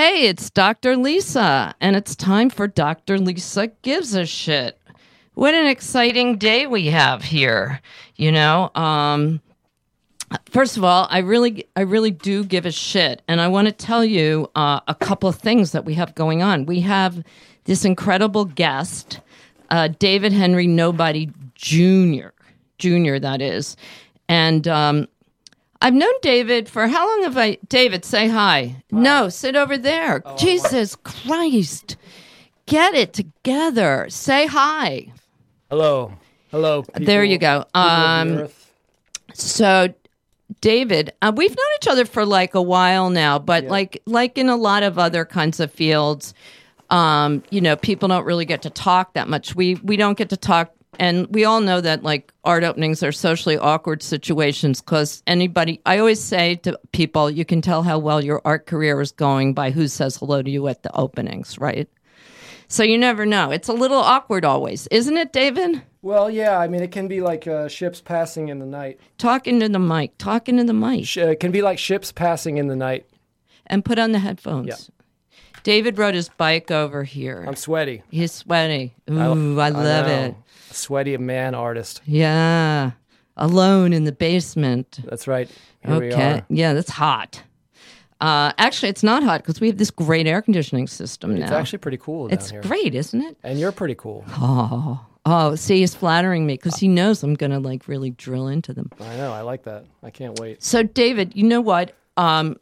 Hey, it's Dr. Lisa, and it's time for Dr. Lisa Gives a Shit. What an exciting day we have here. You know, um, first of all, I really, I really do give a shit, and I want to tell you uh, a couple of things that we have going on. We have this incredible guest, uh, David Henry Nobody Jr. Jr. That is, and um, I've known David for how long have I? David, say hi. No, sit over there. Jesus Christ, get it together. Say hi. Hello. Hello. There you go. people Um. So, David, uh, we've known each other for like a while now, but like like in a lot of other kinds of fields, um, you know, people don't really get to talk that much. We we don't get to talk, and we all know that like art openings are socially awkward situations because anybody. I always say to people, you can tell how well your art career is going by who says hello to you at the openings, right? So you never know. It's a little awkward always, isn't it, David? Well, yeah. I mean, it can be like uh, ships passing in the night. Talking to the mic, talking to the mic. Sh- uh, it can be like ships passing in the night. and put on the headphones. Yeah. David rode his bike over here. I'm sweaty. He's sweaty. Ooh, I, love know. it. Sweaty man artist. Yeah. Alone in the basement. That's right. Here we okay. are. Yeah, that's hot. Uh, actually, it's not hot because we have this great air conditioning system now. It's actually pretty cool down it's here. great, isn't it? And you're pretty cool. Oh, oh. See, he's flattering me because he knows I'm gonna like really drill into them. I know. I like that. I can't wait. So, David, you know what? Um,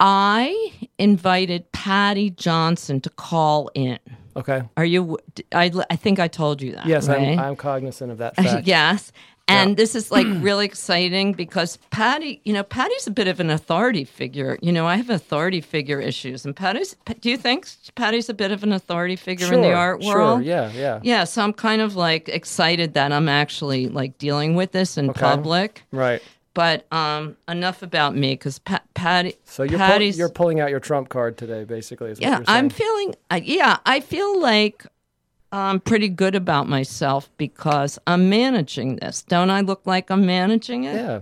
I invited Paddy Johnson to call in. Okay. Are you? I, I think I told you that. Yes, right? I'm, I'm cognizant of that fact. yes. And this is like really exciting because Paddy, you know, Paddy's a bit of an authority figure. You know, I have authority figure issues, and Paddy's. Do you think Paddy's a bit of an authority figure in the Sure, art sure, world? yeah, yeah. Yeah. So I'm kind of like excited that I'm actually like dealing with this in Okay. public. Right. But um, enough about me because pa- Paddy. So you're, pull, you're pulling out your trump card today, basically. Is what yeah. I'm feeling. Uh, yeah, I feel like I'm pretty good about myself because I'm managing this. Don't I look like I'm managing it? Yeah,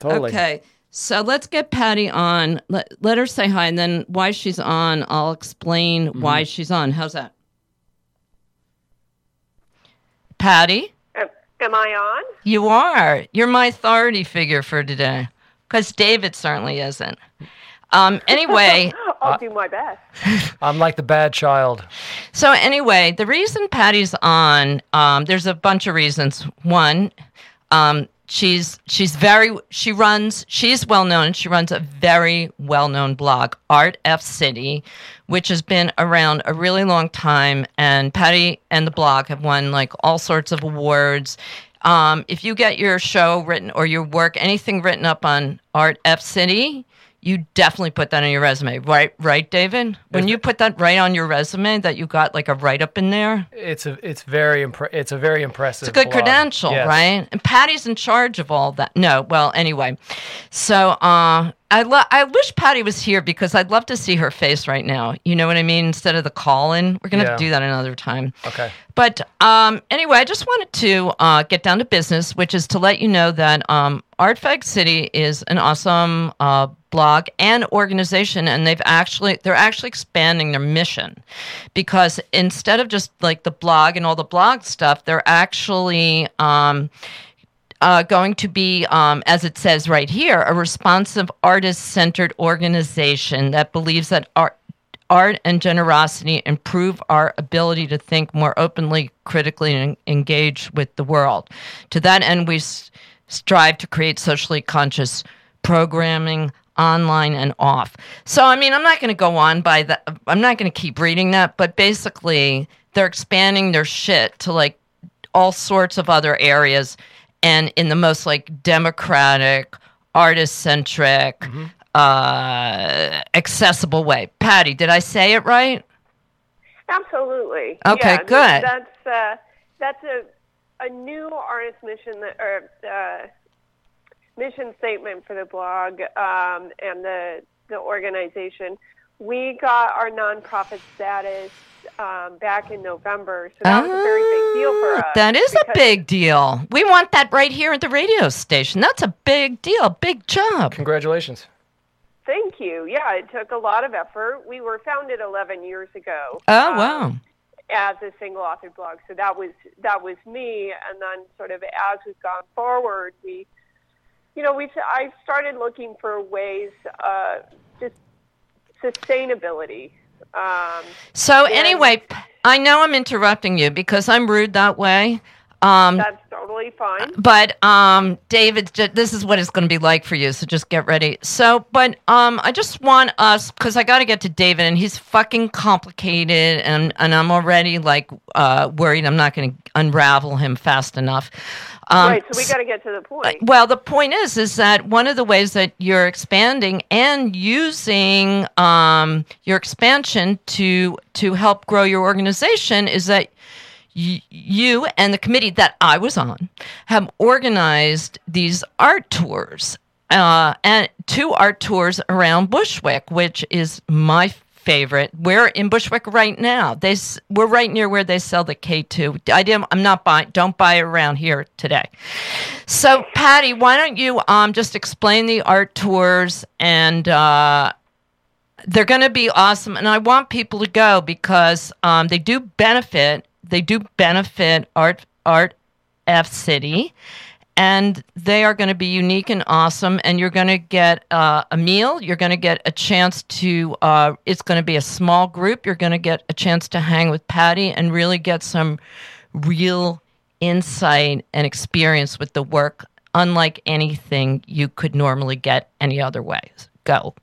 totally. Okay. So let's get Paddy on. Let, let her say hi, and then why she's on, I'll explain Mm-hmm. why she's on. How's that? Paddy, Am, am I on? you are. You're my authority figure for today because David certainly isn't. Um, anyway. I'll do my best. I'm like the bad child. So anyway, the reason Paddy's on, um, there's a bunch of reasons. One, um, she's she's very she runs she's well known. She runs a very well known blog, Art F City, which has been around a really long time. And Paddy and the blog have won like all sorts of awards. Um, if you get your show written or your work, anything written up on Art F City, you definitely put that on your resume, right? Right, David? When you put that right on your resume, that you got like a write up in there, It's a it's very impre- it's a very impressive. it's a good blog. credential, Yes. right? And Paddy's in charge of all that. No, well, anyway, so uh, I lo- I wish Paddy was here because I'd love to see her face right now. You know what I mean? Instead of the call in, we're gonna have to do that another time. Okay. But um, anyway, I just wanted to uh, get down to business, which is to let you know that um, Art Fag City is an awesome uh, blog and organization, and they've actually they're actually expanding their mission because instead of just like the blog and all the blog stuff, they're actually um, uh, going to be, um, as it says right here, a responsive artist centered organization that believes that art. Art and generosity improve our ability to think more openly, critically, and engage with the world. To that end, we s- strive to create socially conscious programming online and off. So, I mean, I'm not going to go on by that. I'm not going to keep reading that, but basically, they're expanding their shit to like all sorts of other areas and in the most like democratic, artist centric, uh, accessible way. Patty, did I say it right? Absolutely. Okay, yeah, good. That's uh, that's a a new artist mission that or uh, mission statement for the blog um, and the the organization. We got our nonprofit status um, back in November, so that was a very big deal for us. Ah, That is a big deal. We want that right here at the radio station. That's a big deal. Big job. Congratulations. Thank you. Yeah, it took a lot of effort. We were founded 11 years ago. Oh um, wow. as a single author blog. So that was that was me, and then sort of as we've gone forward, we, you know, we I started looking for ways, uh, just sustainability. Um, So anyway, I know I'm interrupting you because I'm rude that way. Um, that's totally fine. but um, David, this is what it's going to be like for you. So just get ready. So, but um, I just want us because I got to get to David, and he's fucking complicated, and and I'm already like uh, worried I'm not going to unravel him fast enough. Um, right. So we got to get to the point. well, the point is, is that one of the ways that you're expanding and using um, your expansion to to help grow your organization is that you and the committee that I was on have organized these art tours uh, and two art tours around Bushwick, which is my favorite. We're in Bushwick right now. They we're right near where they sell the K two. I didn't. I'm not buying. Don't buy around here today. So, Paddy, why don't you um just explain the art tours and uh, they're going to be awesome, and I want people to go because um, they do benefit. They do benefit art art F City, and they are going to be unique and awesome. And you're going to get uh, a meal. You're going to get a chance to. Uh, it's going to be a small group. You're going to get a chance to hang with Paddy and really get some real insight and experience with the work, unlike anything you could normally get any other way. Go.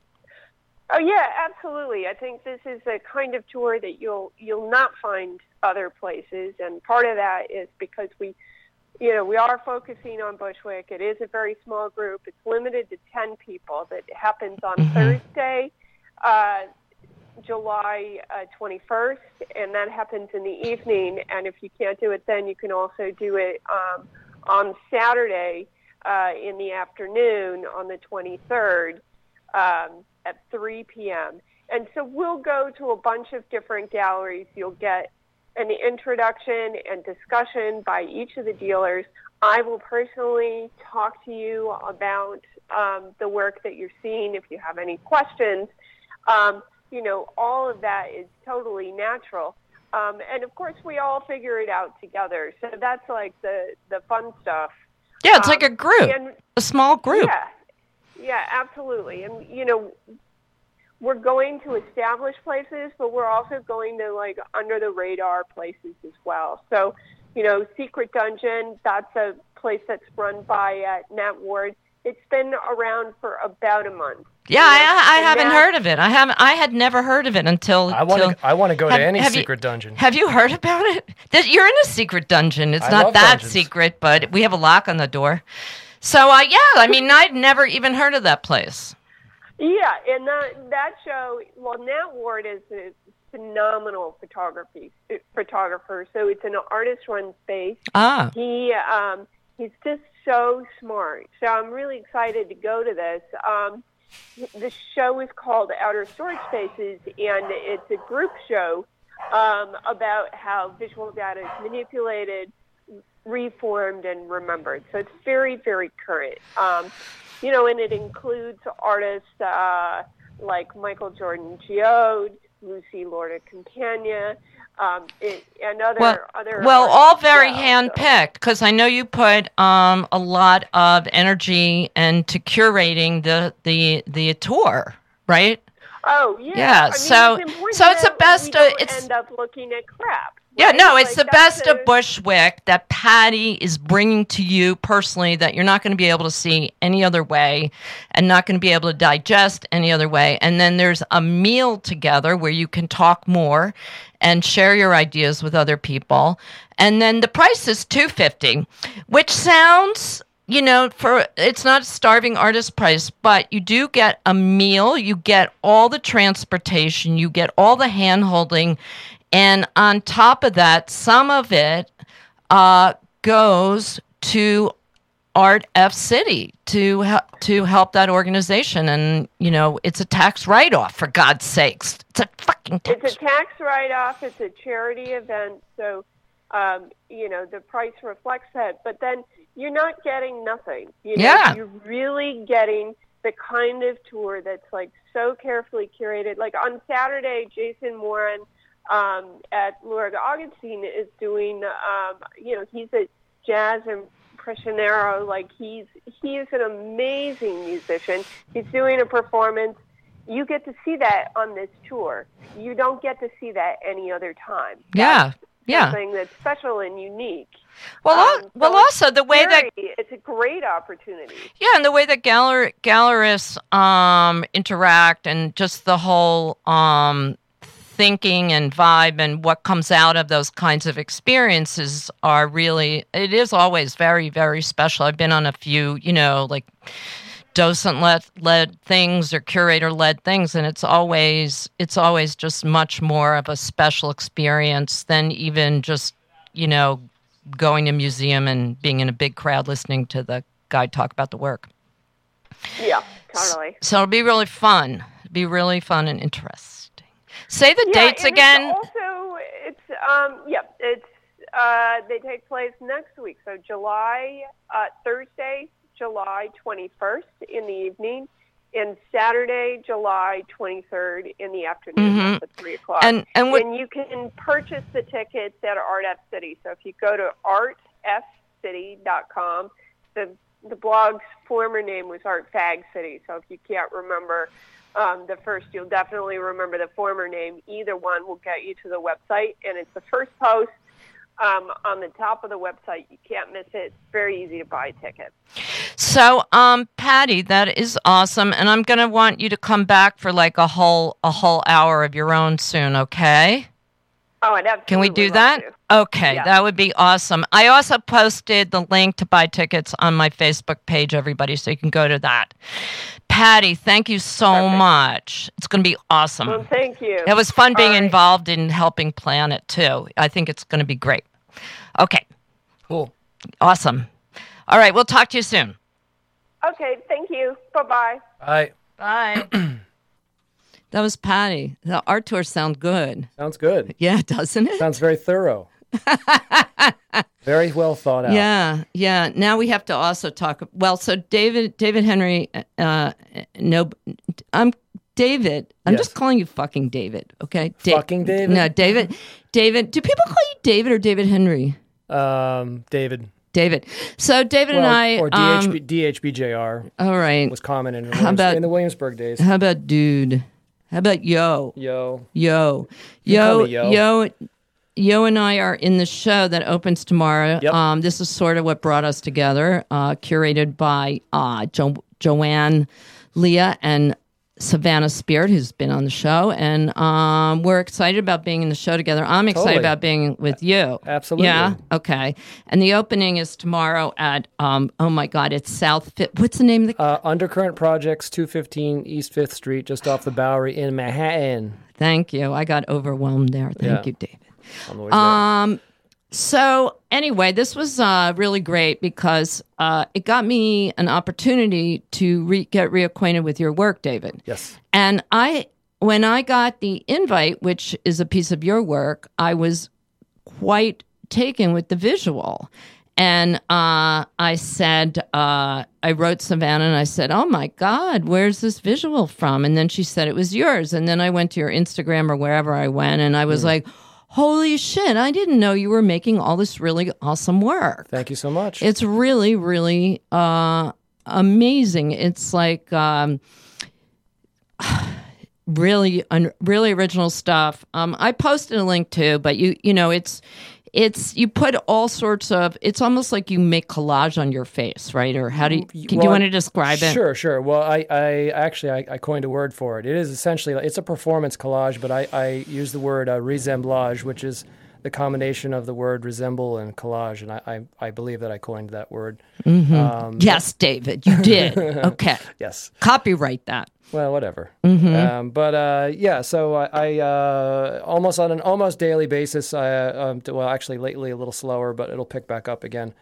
Oh yeah, absolutely. I think this is a kind of tour that you'll you'll not find other places, and part of that is because we, you know, we are focusing on Bushwick. It is a very small group. It's limited to ten people. That happens on Mhm. Thursday, uh, July uh, 21st, and that happens in the evening. And if you can't do it then, you can also do it um, on Saturday uh, in the afternoon on the 23rd um, at 3 p.m. And so we'll go to a bunch of different galleries. You'll get an introduction and discussion by each of the dealers. I will personally talk to you about um, the work that you're seeing if you have any questions. Um, you know, all of that is totally natural. Um, and of course, we all figure it out together. So that's like the, the fun stuff. Yeah, it's Um, like a group, And a small group. yeah, yeah, absolutely. And you know, we're going to establish places, but we're also going to like under the radar places as well. So, you know, Secret Dungeon, that's a place that's run by uh, Nat Ward. It's been around for about a month. Yeah, I, I haven't Nat- heard of it. I haven't. I had never heard of it until. I want to. I want to go Have- to any have you- secret dungeon. Have you heard about it? That you're in a secret dungeon. It's I not that dungeons. secret, but we have a lock on the door. So, uh, yeah, I mean, I'd never even heard of that place. Yeah, and that that show. Well, Nat Ward is a phenomenal photography photographer. So it's an artist-run space. Ah, he um, he's just so smart. So I'm really excited to go to this. Um, the show is called Outer Storage Spaces, and it's a group show um, about how visual data is manipulated, reformed, and remembered. So it's very, very current. Um, you know, and it includes artists uh, like Michael Jordan Geode, Lucy Lorda Campagna, um, it, and other well, other. well, all very well. So- hand-picked because I know you put um, a lot of energy into curating the the the tour, right? Oh yeah. Yeah, I mean, so- it's so it's the best, uh, it's- end up looking at crap. Yeah, no, it's Like, the best a- of Bushwick that Paddy is bringing to you personally that you're not going to be able to see any other way and not going to be able to digest any other way. And then there's a meal together where you can talk more and share your ideas with other people. And then the price is 250, which sounds you know, for it's not starving artist price, but you do get a meal, you get all the transportation, you get all the hand holding, and on top of that, some of it uh, goes to Art F City to help to help that organization, and you know, it's a tax write off for God's sakes. It's a fucking tax. It's a tax write-off. It's a charity event, so um, you know the price reflects that. But then you're not getting nothing. You know, Yeah. You're really getting the kind of tour that's like so carefully curated. Like on Saturday, Jason Warren um, at Luhring Augustine is doing, um, you know, he's a jazz impressionero. Like he's he is an amazing musician. He's doing a performance. You get to see that on this tour. You don't get to see that any other time. Yeah, yeah. Something that's special and unique. Well, Um, al- well, so also the way that it's a great opportunity. Yeah, and the way that galler- gallerists um, interact and just the whole um, thinking and vibe and what comes out of those kinds of experiences are really, it is always very, very special. I've been on a few, you know, like docent led, led things or curator led things and it's always it's always just much more of a special experience than even just you know going to a museum and being in a big crowd listening to the guy talk about the work Yeah, totally. so it'll be really fun It'll be really fun and interesting say the Yeah, dates and it's again also, it's um, yep, it's uh, they take place next week. So July uh, Thursday, July 21st in the evening, and Saturday, July 23rd in the afternoon Mhm. at three o'clock. and and what and you can purchase the tickets at Art F City. So if you go to artfcity.com, the the blog's former name was Art Fag City. So if you can't remember um, the first, you'll definitely remember the former name. Either one will get you to the website, and it's the first post um, on the top of the website. You can't miss it. It's very easy to buy tickets. So, um, Paddy, that is awesome, and I'm gonna want you to come back for like a whole a whole hour of your own soon, okay? Oh, I'd absolutely Can we do that? to. Okay, Yeah. that would be awesome. I also posted the link to buy tickets on my Facebook page, everybody, so you can go to that. Paddy, thank you so Perfect. much. It's going to be awesome. Well, thank you. It was fun being right. involved in helping plan it too. I think it's going to be great. Okay, Cool. awesome. All right, we'll talk to you soon. Okay, thank you. Bye bye. Bye. Bye. that was Paddy. The art tour sound good. Sounds good. Yeah, doesn't it? Sounds very thorough. very well thought out. Yeah, yeah. Now we have to also talk. Well, so David, David Henry, uh, no, I'm David. I'm Yes. just calling you fucking David. Okay, Da- Fucking David? No, David. David. Do people call you David or David Henry? Um, David. David. So David Well, and I. or um, DHB, DHBJR all right. was common in, How about- in the Williamsburg days. How about dude? How about yo? Yo. Yo, You can call yo, Yo. yo, yo, and I are in the show that opens tomorrow. Yep. Um, this is sort of what brought us together, uh, curated by uh, jo- Joanne, Leah, and Savannah Spirit, who's been on the show, and um, we're excited about being in the show together. I'm excited Totally. about being with you. Absolutely. Yeah. Okay. And the opening is tomorrow at um, oh my God, it's South Fit. What's the name of the? Uh, Undercurrent Projects, 215 East 5th Street, just off the Bowery in Manhattan. Thank you. I got overwhelmed there. Thank Yeah. you, David. I'm always there. Um. So anyway, this was uh, really great because uh, it got me an opportunity to re- get reacquainted with your work, David. yes. And I, when I got the invite, which is a piece of your work, I was quite taken with the visual. And uh, I said, uh, I wrote Savannah and I said, Oh my God, where's this visual from? And then she said it was yours. And then I went to your Instagram or wherever I went and I was like, Holy shit, I didn't know you were making all this really awesome work. Thank you so much. It's really, really uh, amazing. It's like um, really, un- really original stuff. Um, I posted a link too, but you, you know, it's it's you put all sorts of. It's almost like you make collage on your face, right? Or how do you? Do you want to describe it? Sure, sure. Well, I, I actually I, I coined a word for it. It is essentially it's a performance collage, but I, I use the word uh, resemblage, which is the combination of the word resemble and collage, and I, I, I believe that I coined that word. Um, Yes, David, you did. okay, yes. copyright that. Well, whatever. Mm-hmm. Um, but uh, yeah, so I, I uh, almost on an almost daily basis. I, uh, um, well, actually, lately a little slower, but it'll pick back up again.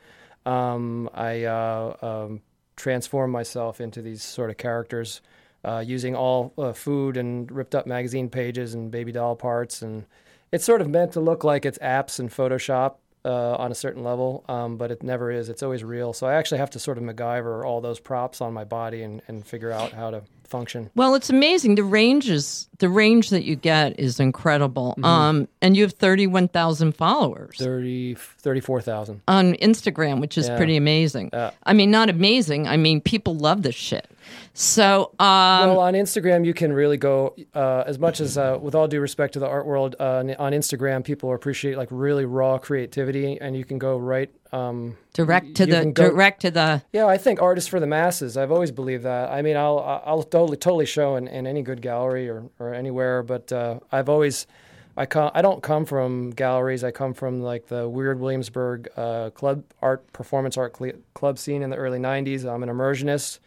Um, I uh, um, transform myself into these sort of characters uh, using all uh, food and ripped up magazine pages and baby doll parts, and it's sort of meant to look like it's apps and Photoshop. uh, on a certain level, um, but it never is. It's always real. So I actually have to sort of MacGyver all those props on my body and, and figure out how to function. Well, it's amazing. The range is the range that you get is incredible. Mm-hmm. Um, and you have thirty one thousand followers 30, 34,000. on Instagram, which is Yeah. pretty amazing. Yeah. I mean, not amazing. I mean, people love this shit. So, um, well, on Instagram, you can really go uh, as much as, uh, with all due respect to the art world, uh, on Instagram, people appreciate like really raw creativity, and you can go right. Um, direct to the go- direct to the. yeah, I think artists for the masses. I've always believed that. I mean, I'll I'll totally totally show in, in any good gallery or, or anywhere, but uh, I've always I come I don't come from galleries. I come from like the weird Williamsburg uh, club art performance art cl- club scene in the early '90s. I'm an immersionist.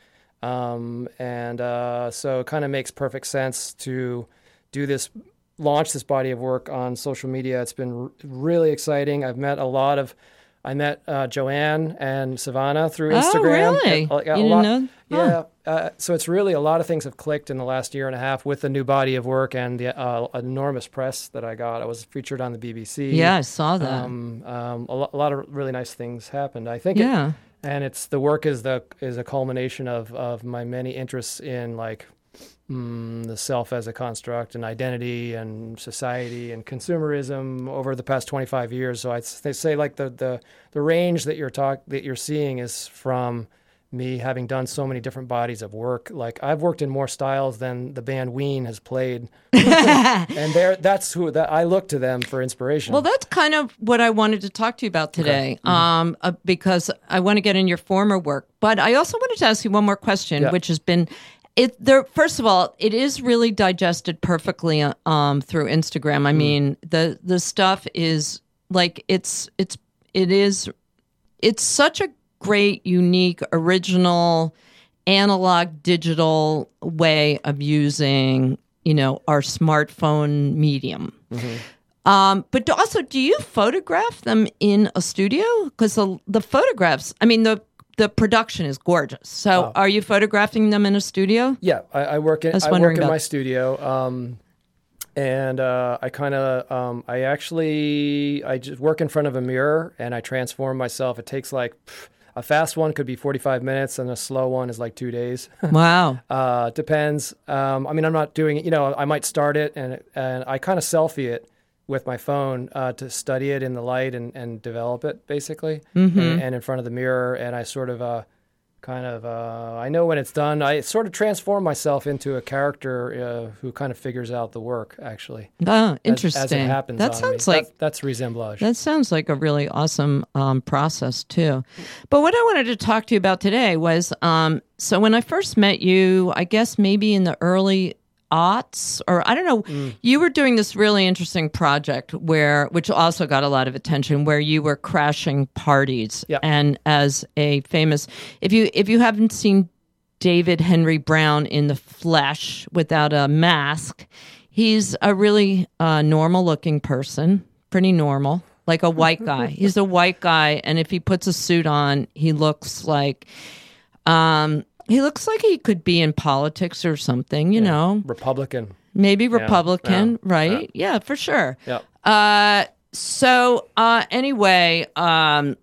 Um, and uh, so it kind of makes perfect sense to do this, launch this body of work on social media. It's been r- really exciting. I've met a lot of, I met uh, Joanne and Savannah through Instagram. Oh, Instagram. really? Uh, yeah, You a didn't lot- know? Yeah. Uh, so it's really a lot of things have clicked in the last year and a half with the new body of work and the uh, enormous press that I got. I was featured on the BBC. Yeah, I saw that. Um, um, a, lo- a lot of really nice things happened. I think. it- yeah. And it's the work is the is a culmination of of my many interests in like mm, the self as a construct and identity and society and consumerism over the past 25 years. So i they say like the the the range that you're talk that you're seeing is from me having done so many different bodies of work like i've worked in more styles than the band ween has played and there that's who that i look to them for inspiration Well, that's kind of what I wanted to talk to you about today, um, uh, because I want to get in your former work. But I also wanted to ask you one more question, Yeah. which has been it. There, first of all, it is really digested perfectly uh, um, through Instagram. I mean, the the stuff is like it's it's it is it's such a great, unique, original, analog digital way of using you know our smartphone medium. Um, but also, do you photograph them in a studio? Because the the photographs, I mean the the production is gorgeous. So, Oh. are you photographing them in a studio? Yeah, I, I work in was I, work in my studio, um, and uh, I kind of um, I actually I just work in front of a mirror and I transform myself. It takes like pff, a fast one could be 45 minutes and a slow one is like two days. Wow. uh, depends. Um, I mean, I'm not doing it. You know, I might start it and and I kind of selfie it with my phone uh, to study it in the light and, and develop it basically, Mm-hmm. and, and in front of the mirror. And I sort of uh, kind of uh, I know when it's done. I sort of transform myself into a character uh, who kind of figures out the work actually. As- interesting. As, it happens. that sounds me. like that's, that's resemblage. That sounds like a really awesome um, process too. But what I wanted to talk to you about today was um, so when I first met you, I guess maybe in the early aughts, or I don't know, Mm. you were doing this really interesting project where, which also got a lot of attention, where you were crashing parties. Yeah. And as a famous, if you if you haven't seen David Henry Brown in the flesh without a mask. He's a really uh, normal looking person, pretty normal, like a white guy. He's a white guy, and if he puts a suit on, he looks like um, he looks like he could be in politics or something. You know, Republican. maybe Republican, yeah, right? Yeah. for sure. Yeah. Uh, so uh, anyway, um,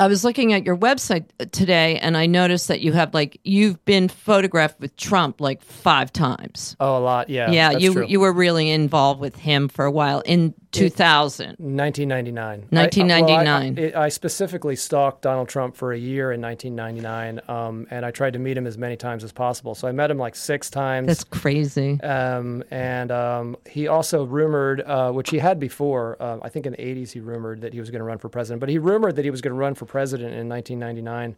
I was looking at your website today, and I noticed that you have like you've been photographed with Trump like five times. Oh, a lot. Yeah. yeah, you true. you were really involved with him for a while in 2000. 1999. 1999. I, well, I, I specifically stalked Donald Trump for a year in 1999, um, and I tried to meet him as many times as possible. So I met him like six times. That's crazy. um, and um, he also rumored, uh, which he had before, uh, I think in the 80s, he rumored that he was going to run for president, but he rumored that he was going to run for president in 1999.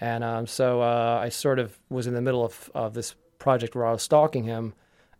And um, so uh, I sort of was in the middle of, of this project where I was stalking him.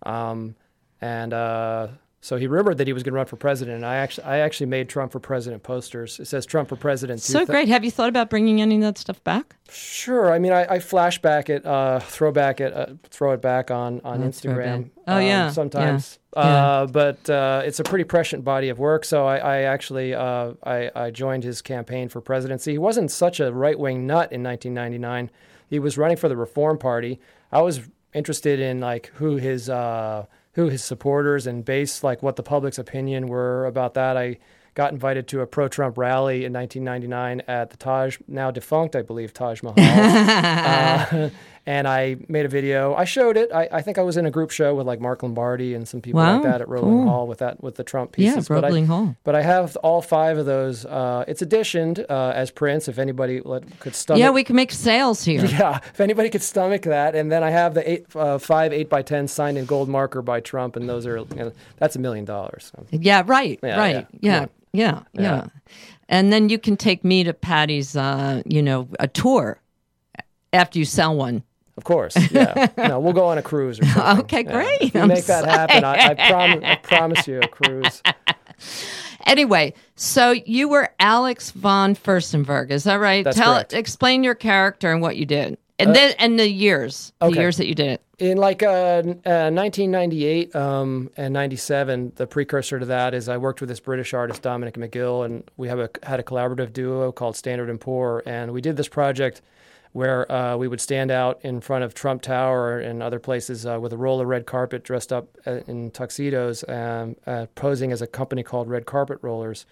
Um, and uh, so he rumored that he was going to run for president. And I actually, I actually made Trump for president posters. It says Trump for president. So 2000 great. Have you thought about bringing any of that stuff back? Sure. I mean, I, I flash back it, uh, throw back it, uh, throw it back on on Instagram. Oh, yeah. Sometimes, Yeah. Uh, but uh, it's a pretty prescient body of work. So I, I actually uh, I, I joined his campaign for presidency. He wasn't such a right wing nut in 1999. He was running for the Reform Party. I was interested in like who his uh, who his supporters and base like what the public's opinion were about that. I got invited to a pro-Trump rally in 1999 at the Taj, now defunct, I believe, Taj Mahal. uh, and I made a video. I showed it. I, I, think I was in a group show with like Mark Lombardi and some people wow, like that at Roebling cool. Hall with that with the Trump pieces. Yeah, I, Hall. But I have all five of those. Uh, it's editioned uh, as prints. If anybody let, could stomach. Yeah, we can make sales here. Yeah, if anybody could stomach that, and then I have the eight, uh, five eight by ten signed in gold marker by Trump, and those are you know, that's a million dollars. Yeah, right, Yeah, right, yeah, yeah, yeah, yeah, Yeah. And then you can take me to Paddy's, uh, you know, a tour after you sell one. Of course, yeah. no, we'll go on a cruise or something. Okay, great. If you I'm make that happen, I, I, prom- I promise you a cruise. Anyway, so you were Alex von Furstenberg, is that right? That's Tell, correct. explain your character and what you did, and then and the years, the years that you did it. In like uh, uh, 1998 um, and 97, the precursor to that is I worked with this British artist Dominic McGill, and we have a, had a collaborative duo called Standard and Poor, and we did this project where uh, we would stand out in front of Trump Tower and other places uh, with a roll of red carpet, dressed up uh, in tuxedos, um, uh, posing as a company called Red Carpet Rollers,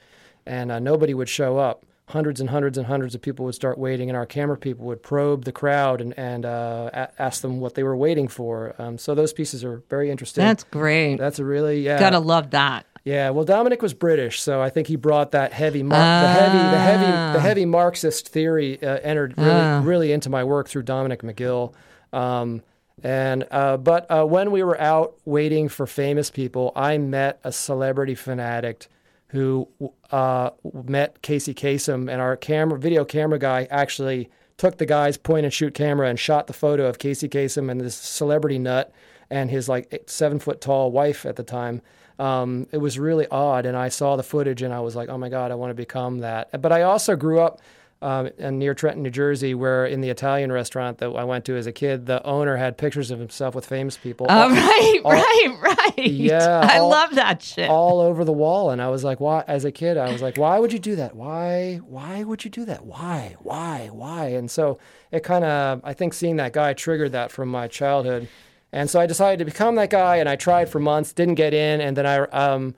and uh, nobody would show up. Hundreds and hundreds and hundreds of people would start waiting, and our camera people would probe the crowd and, and uh, a- ask them what they were waiting for. Um, so those pieces are very interesting. That's great. That's a really yeah. Gotta love that. Yeah, well, Dominic was British, so I think he brought that heavy, mar- the heavy, the heavy, Ah. the heavy Marxist theory uh, entered really, Ah. really into my work through Dominic McGill. Um, and uh, but uh, when we were out waiting for famous people, I met a celebrity fanatic who uh, met Casey Kasem, and our camera, video camera guy, actually took the guy's point and shoot camera and shot the photo of Casey Kasem and this celebrity nut and his like seven foot tall wife at the time. Um, it was really odd, and I saw the footage and I was like, "Oh my god, I want to become that." But I also grew up um, in near Trenton, New Jersey, where in the Italian restaurant that I went to as a kid, the owner had pictures of himself with famous people. Oh, all- right, all- right, right. Yeah, I all- love that shit. all over the wall and i was like why as a kid i was like why would you do that why why would you do that why why why and so it kind of i think seeing that guy triggered that from my childhood and so i decided to become that guy and i tried for months didn't get in and then i um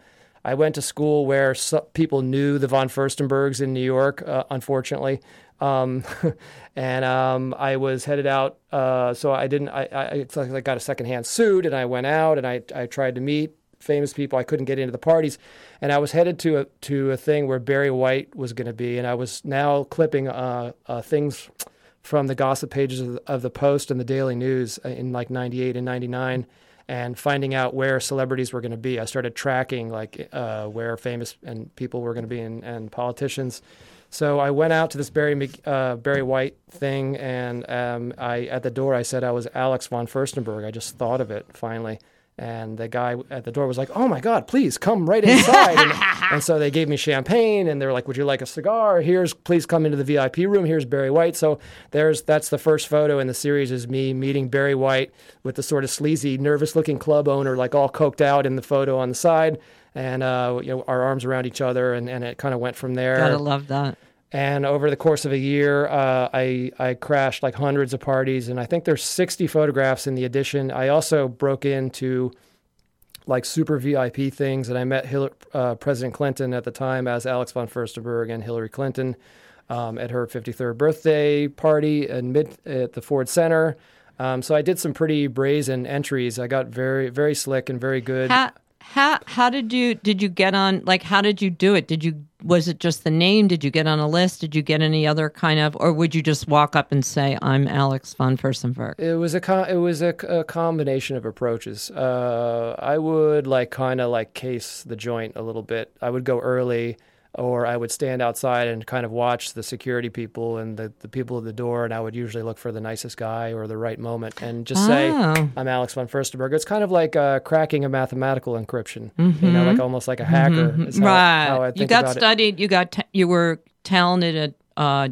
I went to school where so, people knew the von Furstenbergs in New York, uh, unfortunately. Um, and um, I was headed out, uh, so I didn't. I, I, I got a secondhand suit, and I went out, and I, I tried to meet famous people. I couldn't get into the parties, and I was headed to a to a thing where Barry White was going to be, and I was now clipping uh, uh, things from the gossip pages of the, of the Post and the Daily News uh, in like '98 and '99 and finding out where celebrities were going to be. I started tracking like uh, where famous and people were going to be and, and politicians. So I went out to this Barry uh, Barry White thing, and um, I at the door I said I was Alex von Furstenberg. I just thought of it finally, and the guy at the door was like, "Oh my God, please come right inside." and, and so they gave me champagne, and they were like, "Would you like a cigar? Here's, please come into the VIP room. Here's Barry White." So there's that's the first photo in the series is me meeting Barry White with the sort of sleazy, nervous-looking club owner, like all coked out in the photo on the side, and uh, you know our arms around each other, and, and it kind of went from there. Gotta love that. And over the course of a year, uh, I I crashed like hundreds of parties, and I think there's 60 photographs in the edition. I also broke into like super VIP things, and I met Hillary, uh, President Clinton at the time as Alex von Furstenberg and Hillary Clinton um, at her 53rd birthday party mid at the Ford Center. Um, so I did some pretty brazen entries. I got very very slick and very good. How how how did you did you get on like how did you do it? Did you was it just the name? Did you get on a list? Did you get any other kind of or would you just walk up and say I'm Alex von Furstenberg? It was a it was a, a combination of approaches. Uh, I would like kind of like case the joint a little bit. I would go early, or I would stand outside and kind of watch the security people and the, the people at the door, and I would usually look for the nicest guy or the right moment and just say, Oh. "I'm Alex von Furstenberg." It's kind of like uh, cracking a mathematical encryption. You know, like almost like a hacker. is how- right. how I you got about it. studied. You got t- you were talented at uh,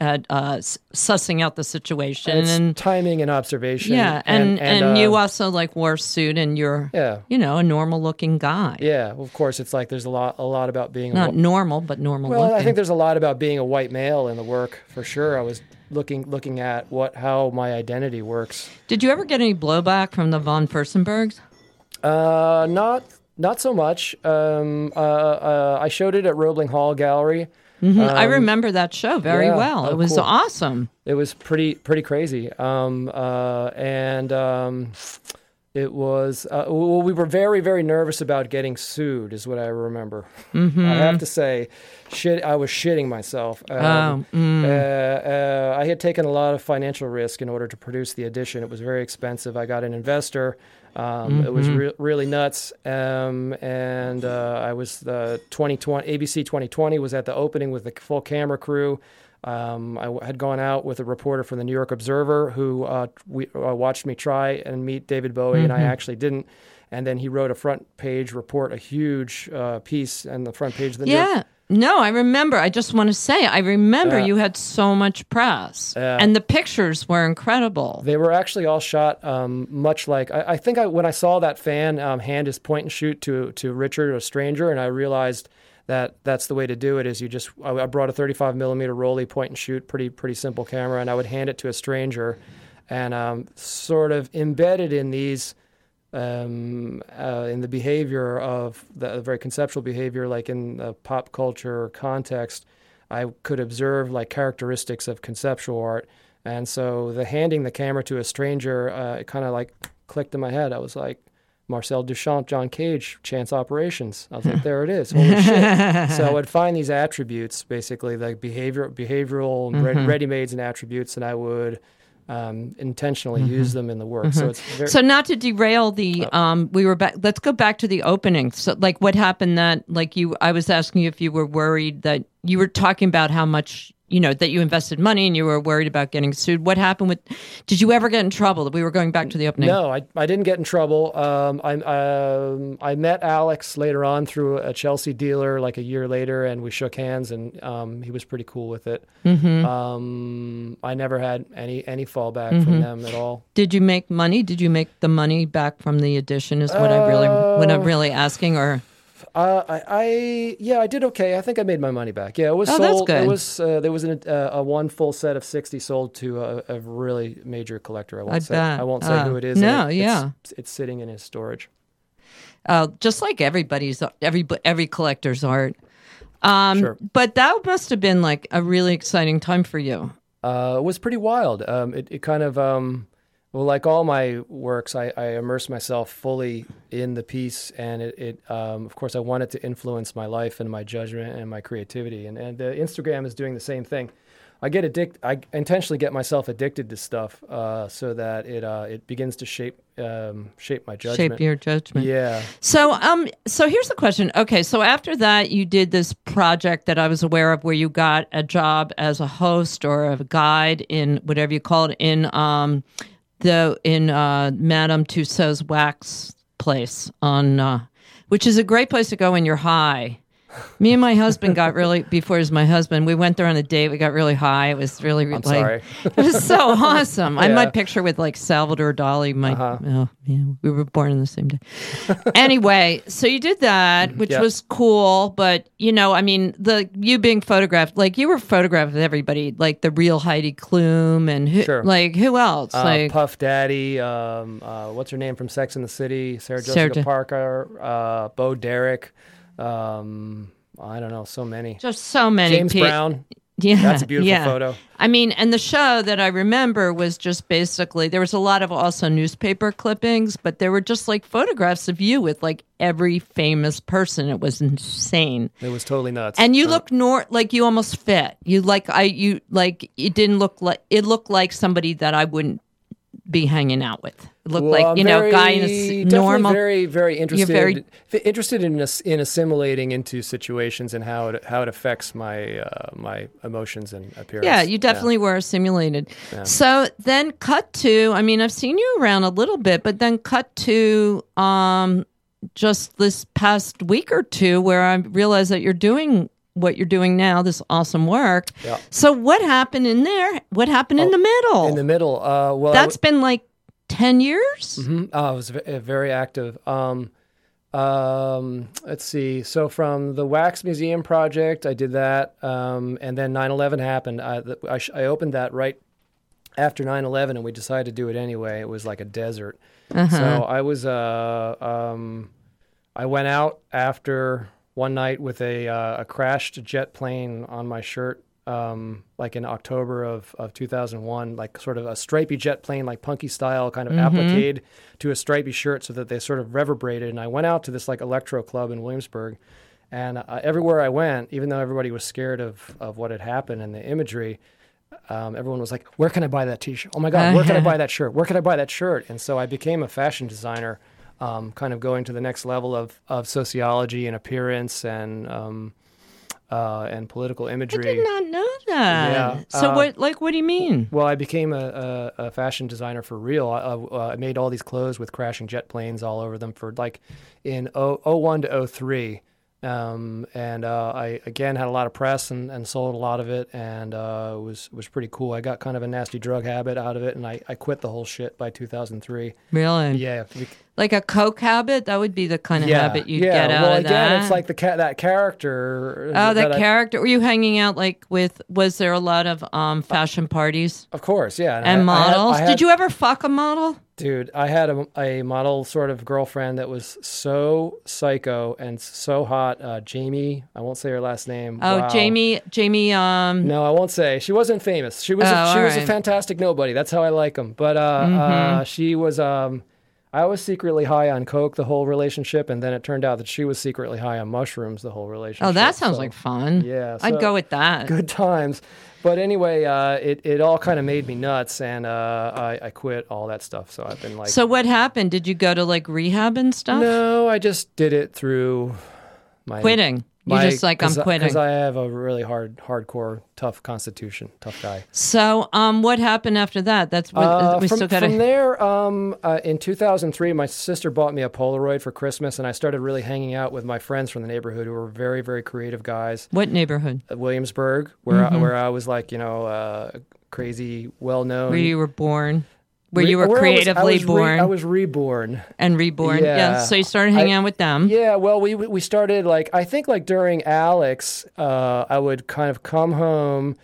at uh, sussing out the situation It's and timing and observation. yeah, and and, uh, you also like wore a suit and you're yeah. you know a normal looking guy. Yeah, of course. It's like there's a lot, a lot about being a Not normal, but normal Well, looking. I think there's a lot about being a white male in the work for sure. I was looking looking at what how my identity works. Did you ever get any blowback from the von Furstenbergs? Uh, not not so much. Um, uh, uh, I showed it at Roebling Hall Gallery. I remember that show very Um, yeah. well. Oh, it was cool. awesome. It was pretty pretty crazy. Um, uh, and um, it was uh, well, we were very very nervous about getting sued, is what I remember. I have to say, shit, I was shitting myself. Um, Oh, mm. uh, uh, I had taken a lot of financial risk in order to produce the edition. It was very expensive. I got an investor. Um, It was re- really nuts. Um, and uh, I was the 2020 ABC 2020 was at the opening with the full camera crew. Um, I w- had gone out with a reporter from the New York Observer who uh, we, uh, watched me try and meet David Bowie, and I actually didn't. And then he wrote a front page report, a huge uh, piece, and the front page of the New York Yeah. No, I remember. I just want to say, I remember you had so much press, and the pictures were incredible. They were actually all shot um, much like I, I think I, when I saw that fan um, hand his point and shoot to to Richard, a stranger, and I realized that that's the way to do it. Is you just I, I brought a 35 millimeter Rollei point and shoot, pretty pretty simple camera, and I would hand it to a stranger, and um, sort of embedded in these. Um, uh, in the behavior of the very conceptual behavior, like in the pop culture context, I could observe like characteristics of conceptual art. And so the handing the camera to a stranger, uh, it kind of like clicked in my head. I was like, Marcel Duchamp, John Cage, Chance Operations. I was like, there it is. Holy shit. So I would find these attributes, basically like behavior, behavioral Mm-hmm. ready-mades and attributes, and I would um, intentionally use them in the work. So it's very, Mm-hmm. So not to derail the um we were back let's go back to the opening. So like what happened that like you I was asking you if you were worried that you were talking about how much you know that you invested money and you were worried about getting sued. What happened with did you ever get in trouble? That we were going back to the opening. No, I, I didn't get in trouble. Um, I um, I met Alex later on through a Chelsea dealer, like a year later, and we shook hands, and um, he was pretty cool with it. Mm-hmm. Um, I never had any any fallback from them at all. Did you make money? Did you make the money back from the edition? Is what I really what I'm really asking or Uh, I, I yeah, I did okay. I think I made my money back. Yeah, it was Oh, that's sold. good. It was uh, there was an, uh, a one full set of sixty sold to a, a really major collector. I won't I say. bet. I won't say Uh, who it is. no, it- yeah. it's, it's sitting in his storage. uh, just like everybody's every every collector's art. Um, Sure. But that must have been like a really exciting time for you. uh, it was pretty wild. Um, it, it kind of, um, well, like all my works, I, I immerse myself fully in the piece, and it, it um, of course, I want it to influence my life and my judgment and my creativity. And, and uh, Instagram is doing the same thing. I get addict. I intentionally get myself addicted to stuff uh, so that it uh, it begins to shape um, shape my judgment. Shape your judgment. yeah. So, um, so here's the question. Okay, so after that, you did this project that I was aware of, where you got a job as a host or a guide in whatever you call it in um, the in uh, Madame Tussauds wax place on, uh, which is a great place to go when you're high. Me and my husband got really before was my husband. We went there on a date. We got really high. It was really I'm like sorry. it was so awesome. I Yeah. might picture with like Salvador Dali. My Uh-huh. oh yeah, we were born on the same day. anyway, so you did that, which Yep. was cool. But you know, I mean, the you being photographed, like you were photographed with everybody, like the real Heidi Klum and who, Sure. like who else? Uh, like Puff Daddy, um, uh, what's her name from Sex and the City? Sarah Sarah Jessica Je- Parker, uh, Bo Derek. Um, I don't know, so many. just so many James pe- Brown. Yeah, That's a beautiful yeah. photo. I mean, and the show that I remember was just basically there was a lot of also newspaper clippings, but there were just like photographs of you with like every famous person. It was insane. It was totally nuts. And you Uh, look nor like you almost fit. You like I you like it didn't look like it looked like somebody that I wouldn't be hanging out with. Look well, like you know, guy in a normal. very, very interested. very- interested in in assimilating into situations and how it how it affects my uh, my emotions and appearance. Yeah, you definitely were simulated. So then cut to, I mean, I've seen you around a little bit, but then cut to um just this past week or two where I realized that you're doing what you're doing now, this awesome work. Yeah. So what happened in there? What happened in the middle? in the middle. Uh, well, That's been like 10 years? Mhm. Oh, I was uh, very active. Um, um, let's see. So from the Wax Museum project, I did that, um, and then 9/11 happened. I, I, sh- I opened that right after 9/11, and we decided to do it anyway. It was like a desert. Uh-huh. So I was uh, um, I went out after one night with a uh, a crashed jet plane on my shirt, um, like in October of, of 2001, like sort of a stripy jet plane, like punky style, kind of appliqued to a stripy shirt so that they sort of reverberated. And I went out to this like electro club in Williamsburg, and uh, everywhere I went, even though everybody was scared of of what had happened and the imagery. Um, everyone was like, "Where can I buy that T-shirt? Oh my God, where can I buy that shirt? Where can I buy that shirt?" And so I became a fashion designer, um, kind of going to the next level of, of sociology and appearance and um, uh, and political imagery. I did not know that. Yeah, So uh, what? Like, what do you mean? Well, I became a, a, a fashion designer for real. I, uh, I made all these clothes with crashing jet planes all over them for like in 0, 01 to 03. Um, and uh, I again had a lot of press and, and sold a lot of it, and uh, it was was pretty cool. I got kind of a nasty drug habit out of it, and I, I quit the whole shit by 2003. Really? Yeah, Like a coke habit? That would be the kind of yeah, habit you'd yeah. get out well, of again, that. it's like the cat that character. Oh, that, I- character. Were you hanging out like with? Was there a lot of um fashion parties of course, yeah. and I- I had- models? I had- Did you ever fuck a model? Dude, I had a, a model sort of girlfriend that was so psycho and so hot. Uh, Jamie, I won't say her last name. Oh, Wow. Jamie. Jamie. Um. No, I won't say. She wasn't famous. She was Oh, a, she was a fantastic nobody. That's how I like them. But uh, uh, she was. Um, I was secretly high on coke the whole relationship, and then it turned out that she was secretly high on mushrooms the whole relationship. Oh, that sounds So, like fun. Yeah, I'd go with that. good times. But anyway, uh, it it all kind of made me nuts, and uh, I, I quit all that stuff. So I've been like, So what happened? Did you go to like rehab and stuff? No, I just did it through my Quitting. You my- just like I'm quitting. because I have a really hard, hardcore, tough constitution, tough guy. So um, what happened after that? That's what Uh, we from, still got from there, um, uh, in 2003, my sister bought me a Polaroid for Christmas, and I started really hanging out with my friends from the neighborhood who were very, very creative guys. What neighborhood? At Williamsburg, where Mm-hmm. I, where I was like, you know, uh, crazy, well known. Where you were born? Where you were creatively born I was reborn. and reborn? Yeah. Yeah. So you started hanging I- out with them. Yeah, well, we we started like I think like during Alex, uh, I would kind of come home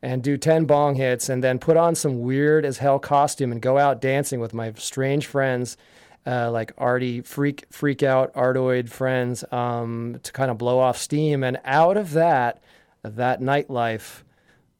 and do ten bong hits, and then put on some weird as hell costume and go out dancing with my strange friends, uh, like arty freak freak out artoid friends, um, to kind of blow off steam. And out of that, that nightlife,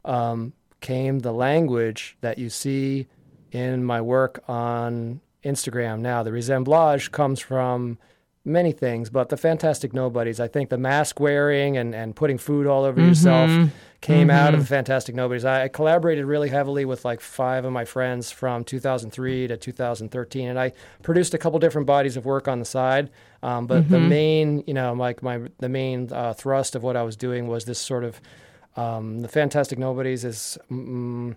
um, came the language that you see in my work on Instagram now. The resemblage comes from many things, but the Fantastic Nobodies, I think the mask wearing and, and putting food all over yourself came out of the Fantastic Nobodies. I, I collaborated really heavily with like five of my friends from 2003 to 2013, and I produced a couple different bodies of work on the side. Um, but the main, you know, like my the main uh, thrust of what I was doing was this sort of um, the Fantastic Nobodies is. Mm,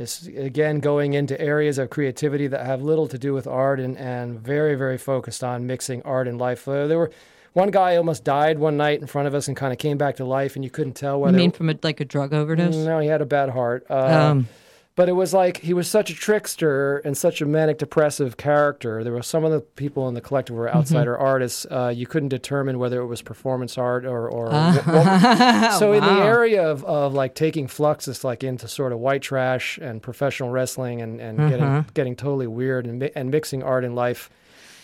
is again going into areas of creativity that have little to do with art and, and very very focused on mixing art and life. There were one guy almost died one night in front of us and kind of came back to life, and you couldn't tell You whether. mean from a, like a drug overdose? no, he had a bad heart. Uh, Um, but it was like he was such a trickster and such a manic depressive character. There were some of the people in the collective were outsider Mm-hmm. artists. Uh, you couldn't determine whether it was performance art or or. what- so in the area of, of like taking Fluxus like into sort of white trash and professional wrestling and, and Mm-hmm. getting getting totally weird and mi- and mixing art and life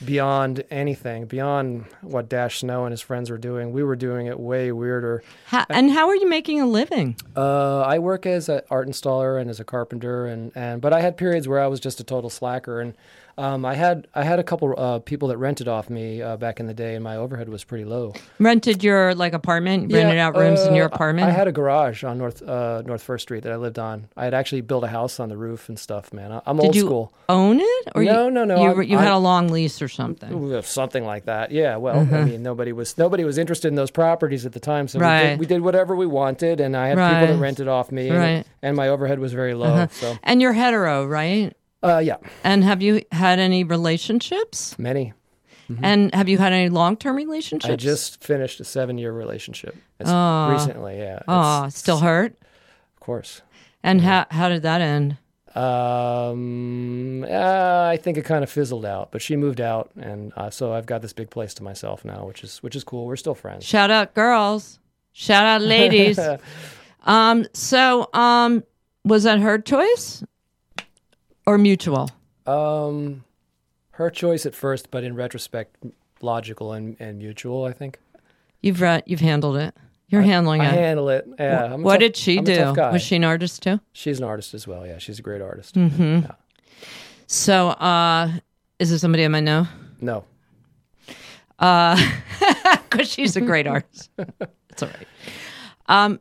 beyond anything beyond what Dash Snow and his friends were doing. We were doing it way weirder. Ha- and how are you making a living? Uh, I work as an art installer and as a carpenter, and, and but I had periods where I was just a total slacker, and um, I had I had a couple uh, people that rented off me uh, back in the day, and my overhead was pretty low. Rented your like apartment? rented out rooms in your uh, apartment? I had a garage on North uh, North First Street that I lived on. I had actually built a house on the roof and stuff. Man, I, I'm Did old you school. own it? Or No, you, no, no, You, I'm- you had I'm- a long lease or something. Something like that. Yeah. Well, Uh-huh. I mean, nobody was nobody was interested in those properties at the time, so we, did, we did whatever we wanted, and I had Right. people that rented off me, and, Right. Uh-huh. and my overhead was very low. So, And you're hetero, right? Uh, yeah, And have you had any relationships? many. And have you had any long term relationships? I just finished a seven year relationship It's Aw. recently. Yeah. Oh, It's- still hurt? Of course. And how how did that end? Um, uh, I think it kind of fizzled out, but she moved out, and uh, so I've got this big place to myself now, which is which is cool. We're still friends. Shout out girls. Shout out ladies. um, so um was that her choice or mutual? Um, her choice at first, but in retrospect, logical and, and mutual. I think You've you've handled it. You're handling I it. I handle it. Yeah. What tough- did she I'm do? Was she an artist too? She's an artist as well. Yeah, she's a great artist. Mm-hmm. So, uh, is there somebody I might know? No, Because she's a great artist. It's all right. Um,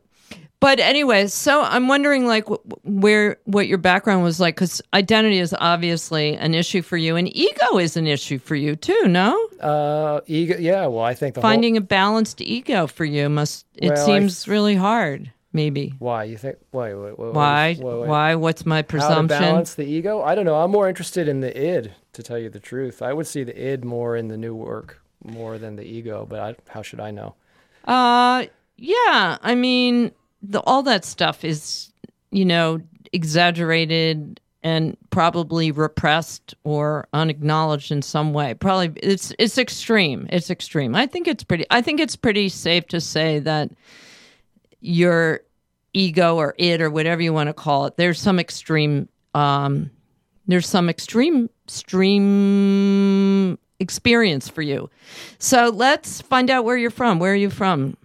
but anyway, so I'm wondering, like, wh- where what your background was like, because identity is obviously an issue for you, and ego is an issue for you too. No, uh, ego. Yeah. Well, I think the finding a balanced ego for you must. It Well, I seems really hard. Maybe. why you think wait wait wait Why? wait. Why? What's my presumption? How to balance the ego? I don't know. I'm more interested in the id, to tell you the truth. I would see the id more in the new work more than the ego, but I, how should I know? Uh, yeah. I mean, the, all that stuff is, you know, exaggerated and probably repressed or unacknowledged in some way. Probably it's it's extreme. It's extreme. I think it's pretty. I think it's pretty safe to say that your ego or it or whatever you want to call it. There's some extreme. Um, there's some extreme extreme experience for you. So let's find out where you're from. Where are you from?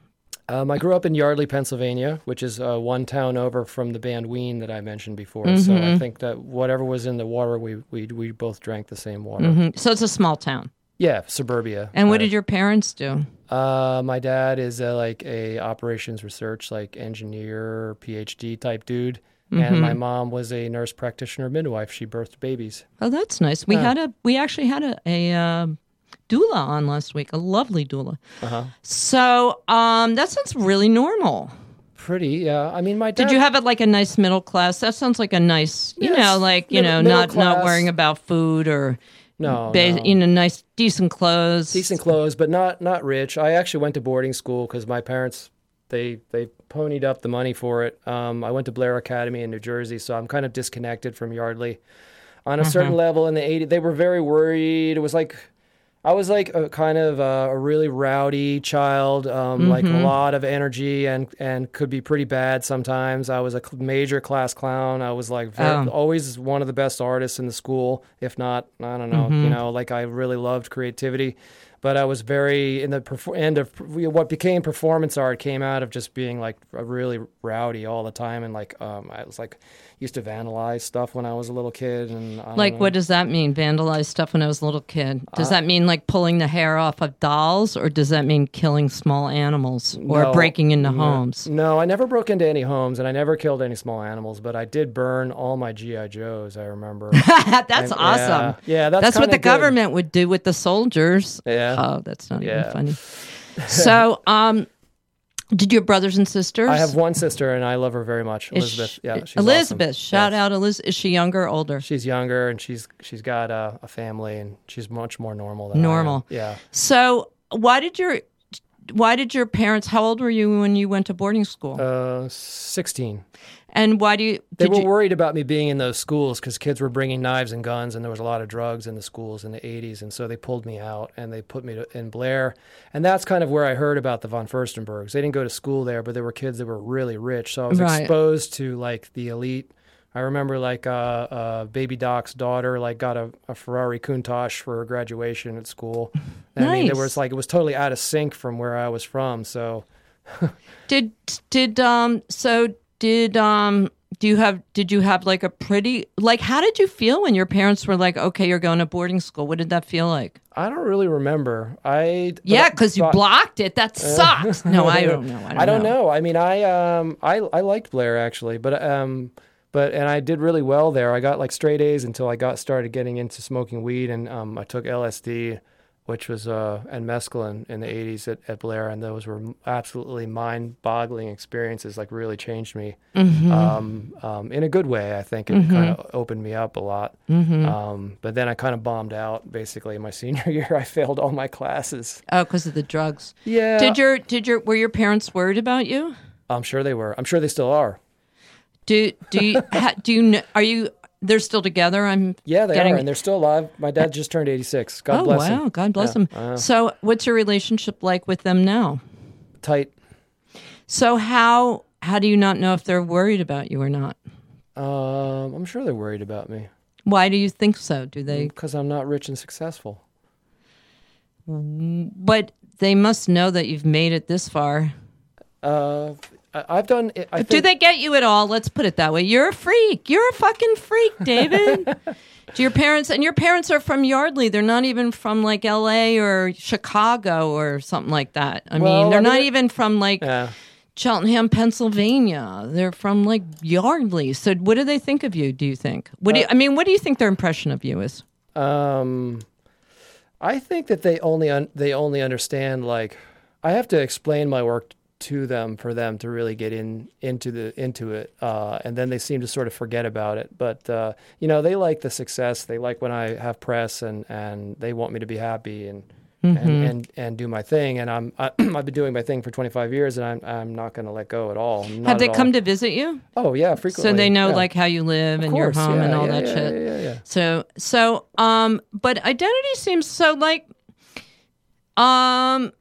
Um, I grew up in Yardley, Pennsylvania, which is uh, one town over from the band Ween that I mentioned before. So Mm-hmm. I think that whatever was in the water, we we, we both drank the same water. Mhm. So it's a small town. Yeah, suburbia. And what did your parents do? Uh, my dad is a, like a operations research like engineer, PhD type dude, Mm-hmm. and my mom was a nurse practitioner midwife. She birthed babies. Oh, that's nice. We had a we actually had a, a uh, doula on last week, a lovely doula. Uh-huh. So um, that sounds really normal. Pretty, yeah. I mean, my dad. Did you have it like a nice middle class? That sounds like a nice, you Yes, know, like you middle- know, not not worrying about food or no, ba- no. you know, nice decent clothes. decent clothes, but not not rich. I actually went to boarding school because my parents they they ponied up the money for it. Um, I went to Blair Academy in New Jersey, so I'm kind of disconnected from Yardley. On a certain level in the 80s, they were very worried. It was like I was like a kind of a, a really rowdy child, um, like a lot of energy and and could be pretty bad sometimes. I was a cl- major class clown. I was like very, Oh. always one of the best artists in the school, if not, I don't know, you know, like I really loved creativity. But I was very in the perfor- end of what became performance art came out of just being like a really rowdy all the time and like um, I was like used to vandalize stuff when I was a little kid and Like, know. what does that mean? Vandalize stuff when I was a little kid. Does Uh, that mean like pulling the hair off of dolls, or does that mean killing small animals or No, breaking into no. homes? No, I never broke into any homes and I never killed any small animals, but I did burn all my GI Joes. I remember. that's And- awesome. Yeah, yeah that's That's what the good. government would do with the soldiers. Yeah. Oh, that's not Yeah. even funny. So, um, did you have brothers and sisters? I have one sister and I love her very much, Elizabeth. she- yeah, she's Elizabeth. awesome. Shout Yes. out Elizabeth. Is she younger or older? She's younger and she's she's got a, a family and she's much more normal than I am. Normal. Yeah. So, why did your why did your parents? How old were you when you went to boarding school? Uh, 16. And why do you? They were you? worried about me being in those schools because kids were bringing knives and guns, and there was a lot of drugs in the schools in the 80s. And so they pulled me out and they put me to, in Blair. And that's kind of where I heard about the von Furstenbergs. They didn't go to school there, but there were kids that were really rich. So I was Right. exposed to like the elite. I remember like uh, uh, Baby Doc's daughter like got a, a Ferrari Countach for her graduation at school. And I mean, there was like it was totally out of sync from where I was from. So Did did um? So did um? Do you have? Did you have like a pretty like? How did you feel when your parents were like, "Okay, you're going to boarding school"? What did that feel like? I don't really remember. I Yeah, because you blocked it. That sucks. no, I don't know. I don't, I don't know. I mean, I um, I I liked Blair actually, but um, but and I did really well there. I got like straight A's until I got started getting into smoking weed, and um, I took LSD, which was uh, and mescaline in the '80s at, at Blair, and those were absolutely mind-boggling experiences. Like really changed me, Mm-hmm. um, um, in a good way. I think it kind of opened me up a lot. Mm-hmm. Um, but then I kind of bombed out. Basically, in my senior year, I failed all my classes. Oh, because of the drugs. Yeah, Did your did your were your parents worried about you? I'm sure they were. I'm sure they still are. Do do you ha, do you are you they're still together? I'm Yeah, they getting, are, and they're still alive. My dad just turned 86. God oh bless wow, him. God bless Yeah, them. I know. So, what's your relationship like with them now? Tight. So how how do you not know if they're worried about you or not? Um, I'm sure they're worried about me Why do you think so? Do they? because I'm not rich and successful. But they must know that you've made it this far. Uh, I've done. I think, Do they get you at all? Let's put it that way. You're a freak. You're a fucking freak, David. Do your parents and your parents are from Yardley? They're not even from like L.A. or Chicago or something like that. I Well, mean, they're I mean, not even from like Yeah. Cheltenham, Pennsylvania. They're from like Yardley. So, what do they think of you? Do you think? What do you, I mean? What do you think their impression of you is? Um, I think that they only un- they only understand like I have to explain my work to them for them to really get in into the into it, uh, and then they seem to sort of forget about it. But uh, you know, they like the success. They like when I have press, and and they want me to be happy and. And, and and do my thing, and I'm I, I've been doing my thing for 25 years, and I'm I'm not going to let go at all. Not Have they come all. to visit you? Oh yeah, frequently. So they know yeah. like how you live Of and your course, home and all yeah, that yeah, shit. Yeah, yeah, yeah. So so um but identity seems so like um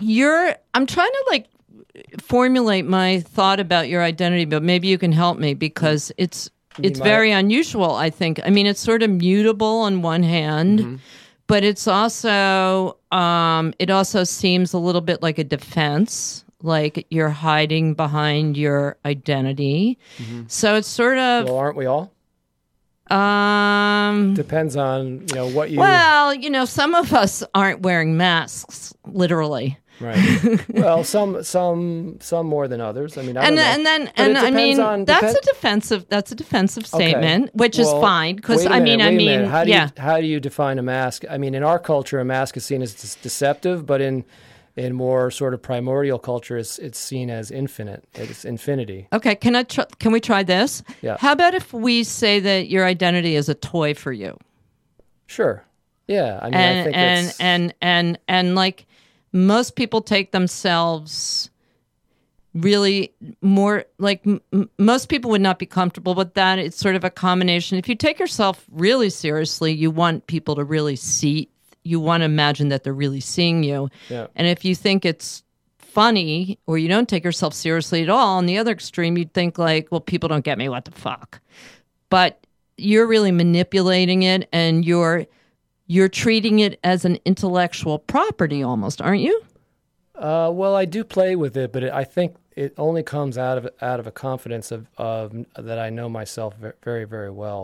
you're I'm trying to like formulate my thought about your identity but maybe you can help me because it's it's very unusual I think. I mean it's sort of mutable on one hand Mm-hmm. but it's also um it also seems a little bit like a defense like you're hiding behind your identity. So it's sort of Well, aren't we all? um Depends on you know what you. Well, you know, some of us aren't wearing masks, literally. Right. well, some some some more than others. I mean, I And don't know. and then But and I mean on- that's depend- a defensive that's a defensive Okay. statement, which is fine because I mean I mean how do yeah. you how do you define a mask? I mean, in our culture, a mask is seen as dis- deceptive, but in in more sort of primordial culture, it's it's seen as infinite. It's infinity. Okay, can I tr- can we try this? Yeah. How about if we say that your identity is a toy for you? Sure. Yeah. I mean, I and think and, it's, and and and like most people take themselves really more like m- most people would not be comfortable with that. It's sort of a combination. If you take yourself really seriously you want people to really see you want to imagine that they're really seeing you. Yeah. and if you think it's funny or you don't take yourself seriously at all on the other extreme you'd think like well people don't get me what the fuck? But you're really manipulating it and you're you're treating it as an intellectual property almost aren't you Uh, well, I do play with it, but it, I think it only comes out of out of a confidence of, of that I know myself very very well.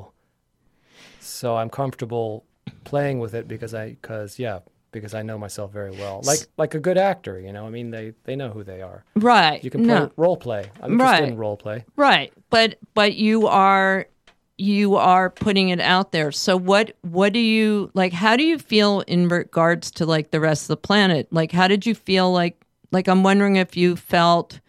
So I'm comfortable playing with it because I because yeah because I know myself very well. Like like a good actor, you know. I mean, they they know who they are. right You can play, no role play. I'm interested Right. in role play. right but but you are you are putting it out there so what what do you like how do you feel in regards to like the rest of the planet like how did you feel like like i'm wondering if you felt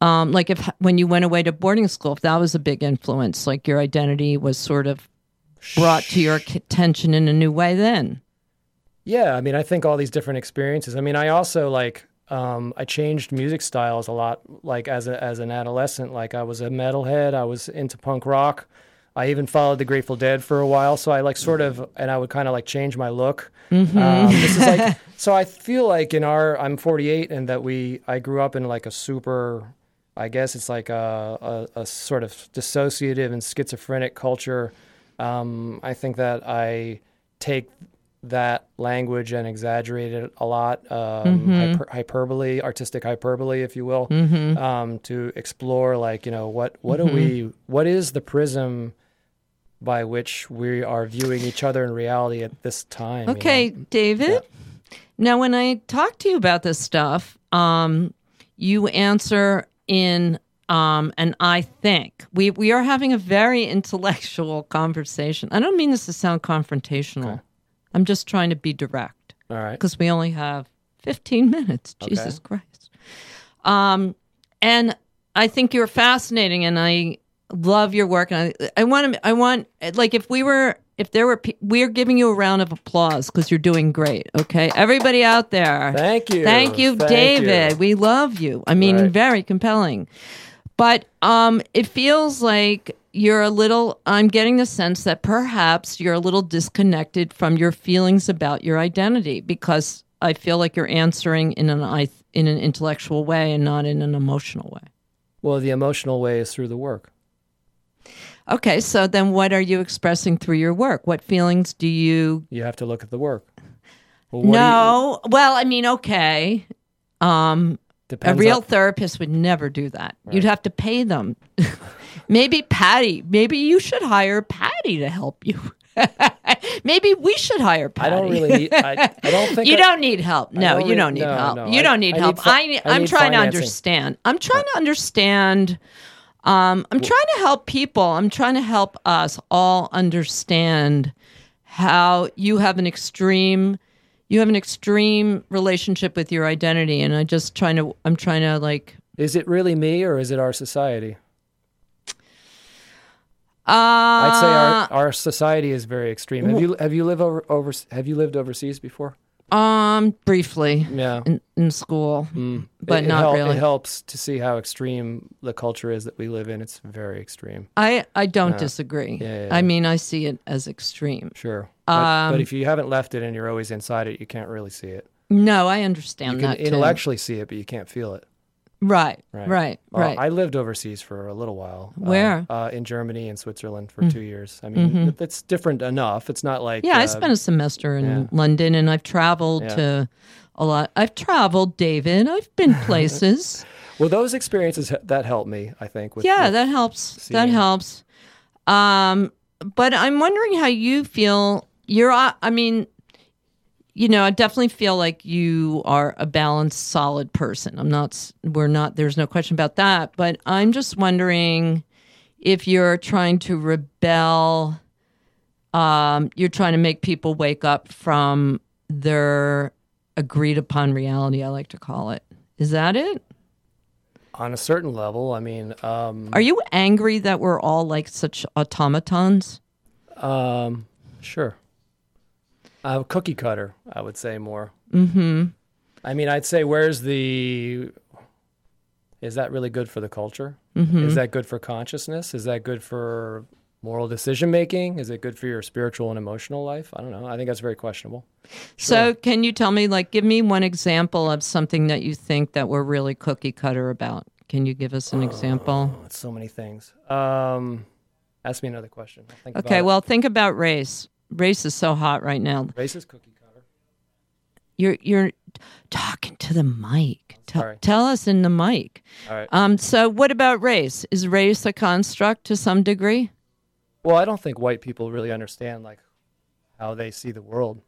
um like if when you went away to boarding school if that was a big influence like your identity was sort of brought to your attention in a new way then Yeah, I mean, I think all these different experiences. I mean, I also like um, I changed music styles a lot. Like as a as an adolescent, like I was a metalhead. I was into punk rock. I even followed the Grateful Dead for a while. So I like sort of, and I would kind of like change my look. Um, this is like, so I feel like in our, I'm 48, and that we, I grew up in like a super, I guess it's like a, a, a sort of dissociative and schizophrenic culture. Um, I think that I take that language and exaggerate it a lot, um, hyper, hyperbole, artistic hyperbole, if you will, um, to explore like you know what what do we what is the prism by which we are viewing each other in reality at this time. you know? Okay, David. Now, when I talk to you about this stuff, um, you answer in um, and I think we we are having a very intellectual conversation. I don't mean this to sound confrontational. I'm just trying to be direct All right. because we only have 15 minutes. Jesus Christ. Um, and I think you're fascinating, and I love your work. And I, I want to, I want, like, if we were, if there were, pe- we're giving you a round of applause because you're doing great. Okay, everybody out there, Thank you. thank you, Thank David. you. We love you. I mean, Right. very compelling. But um, it feels like you're a little. I'm getting the sense that perhaps you're a little disconnected from your feelings about your identity because I feel like you're answering in an in an intellectual way and not in an emotional way. Well, the emotional way is through the work. Okay, so then what are you expressing through your work? What feelings do you You have to look at the work. Well, do you- no. Well, I mean, okay. Um, a real on- therapist would never do that. You'd have to pay them. maybe Paddy. Maybe you should hire Paddy to help you. maybe we should hire Paddy. I don't really need. I, I don't think you I- don't need help. No, don't you don't need no, help. no. You I- don't need I help. need I, I'm need trying to understand. I'm trying to understand. Um, I'm trying to help people. I'm trying to help us all understand how you have an extreme, you have an extreme relationship with your identity, and I just trying to. I'm trying to like. Is it really me or is it our society? Uh, I'd say our, our society is very extreme. Have you have you lived over, over have you lived overseas before? Um briefly Yeah, in, in school, Mm. but It- it not hel- really. It helps to see how extreme the culture is that we live in. It's very extreme. I I don't Yeah. disagree. Yeah, yeah, I mean, I see it as extreme. Sure, but, Um, but if you haven't left it and you're always inside it, you can't really see it. No, I understand You can that too. intellectually see it, but you can't feel it. Right, Right. right, Well, right. I lived overseas for a little while. uh, Where? Uh, in Germany and Switzerland for two years. I mean, it- it's different enough. It's not like yeah, I uh, spent a semester in yeah. London, and I've traveled Yeah. to a lot. I've traveled, David. I've been places. Well, those experiences that helped me. I think. With, yeah, with- that helps. That helps. Um, but I'm wondering how you feel. You're. uh, I mean, you know, I definitely feel like you are a balanced, solid person. I'm not. We're not. There's no question about that. But I'm just wondering if you're trying to rebel. Um, you're trying to make people wake up from their agreed upon reality. I like to call it. Is that it? on a certain level. I mean, um, Are you angry that we're all like such automatons? um, sure. Uh, cookie cutter, I would say more. Mm-hmm. I mean, I'd say, where's the? Is that really good for the culture? Mm-hmm. Is that good for consciousness? Is that good for moral decision making? Is it good for your spiritual and emotional life? I don't know. I think that's very questionable. So, can you tell me, like, give me one example of something that you think that we're really cookie cutter about? Can you give us an example? Oh, it's so many things. Um, ask me another question. Think Okay, well, think about race. Race is so hot right now. it. racist cookie cutter. You're you're talking to the mic. Tell, tell us in the mic. All right. Um. So, what about race? Is race a construct to some degree? Well, I don't think white people really understand like how they see the world.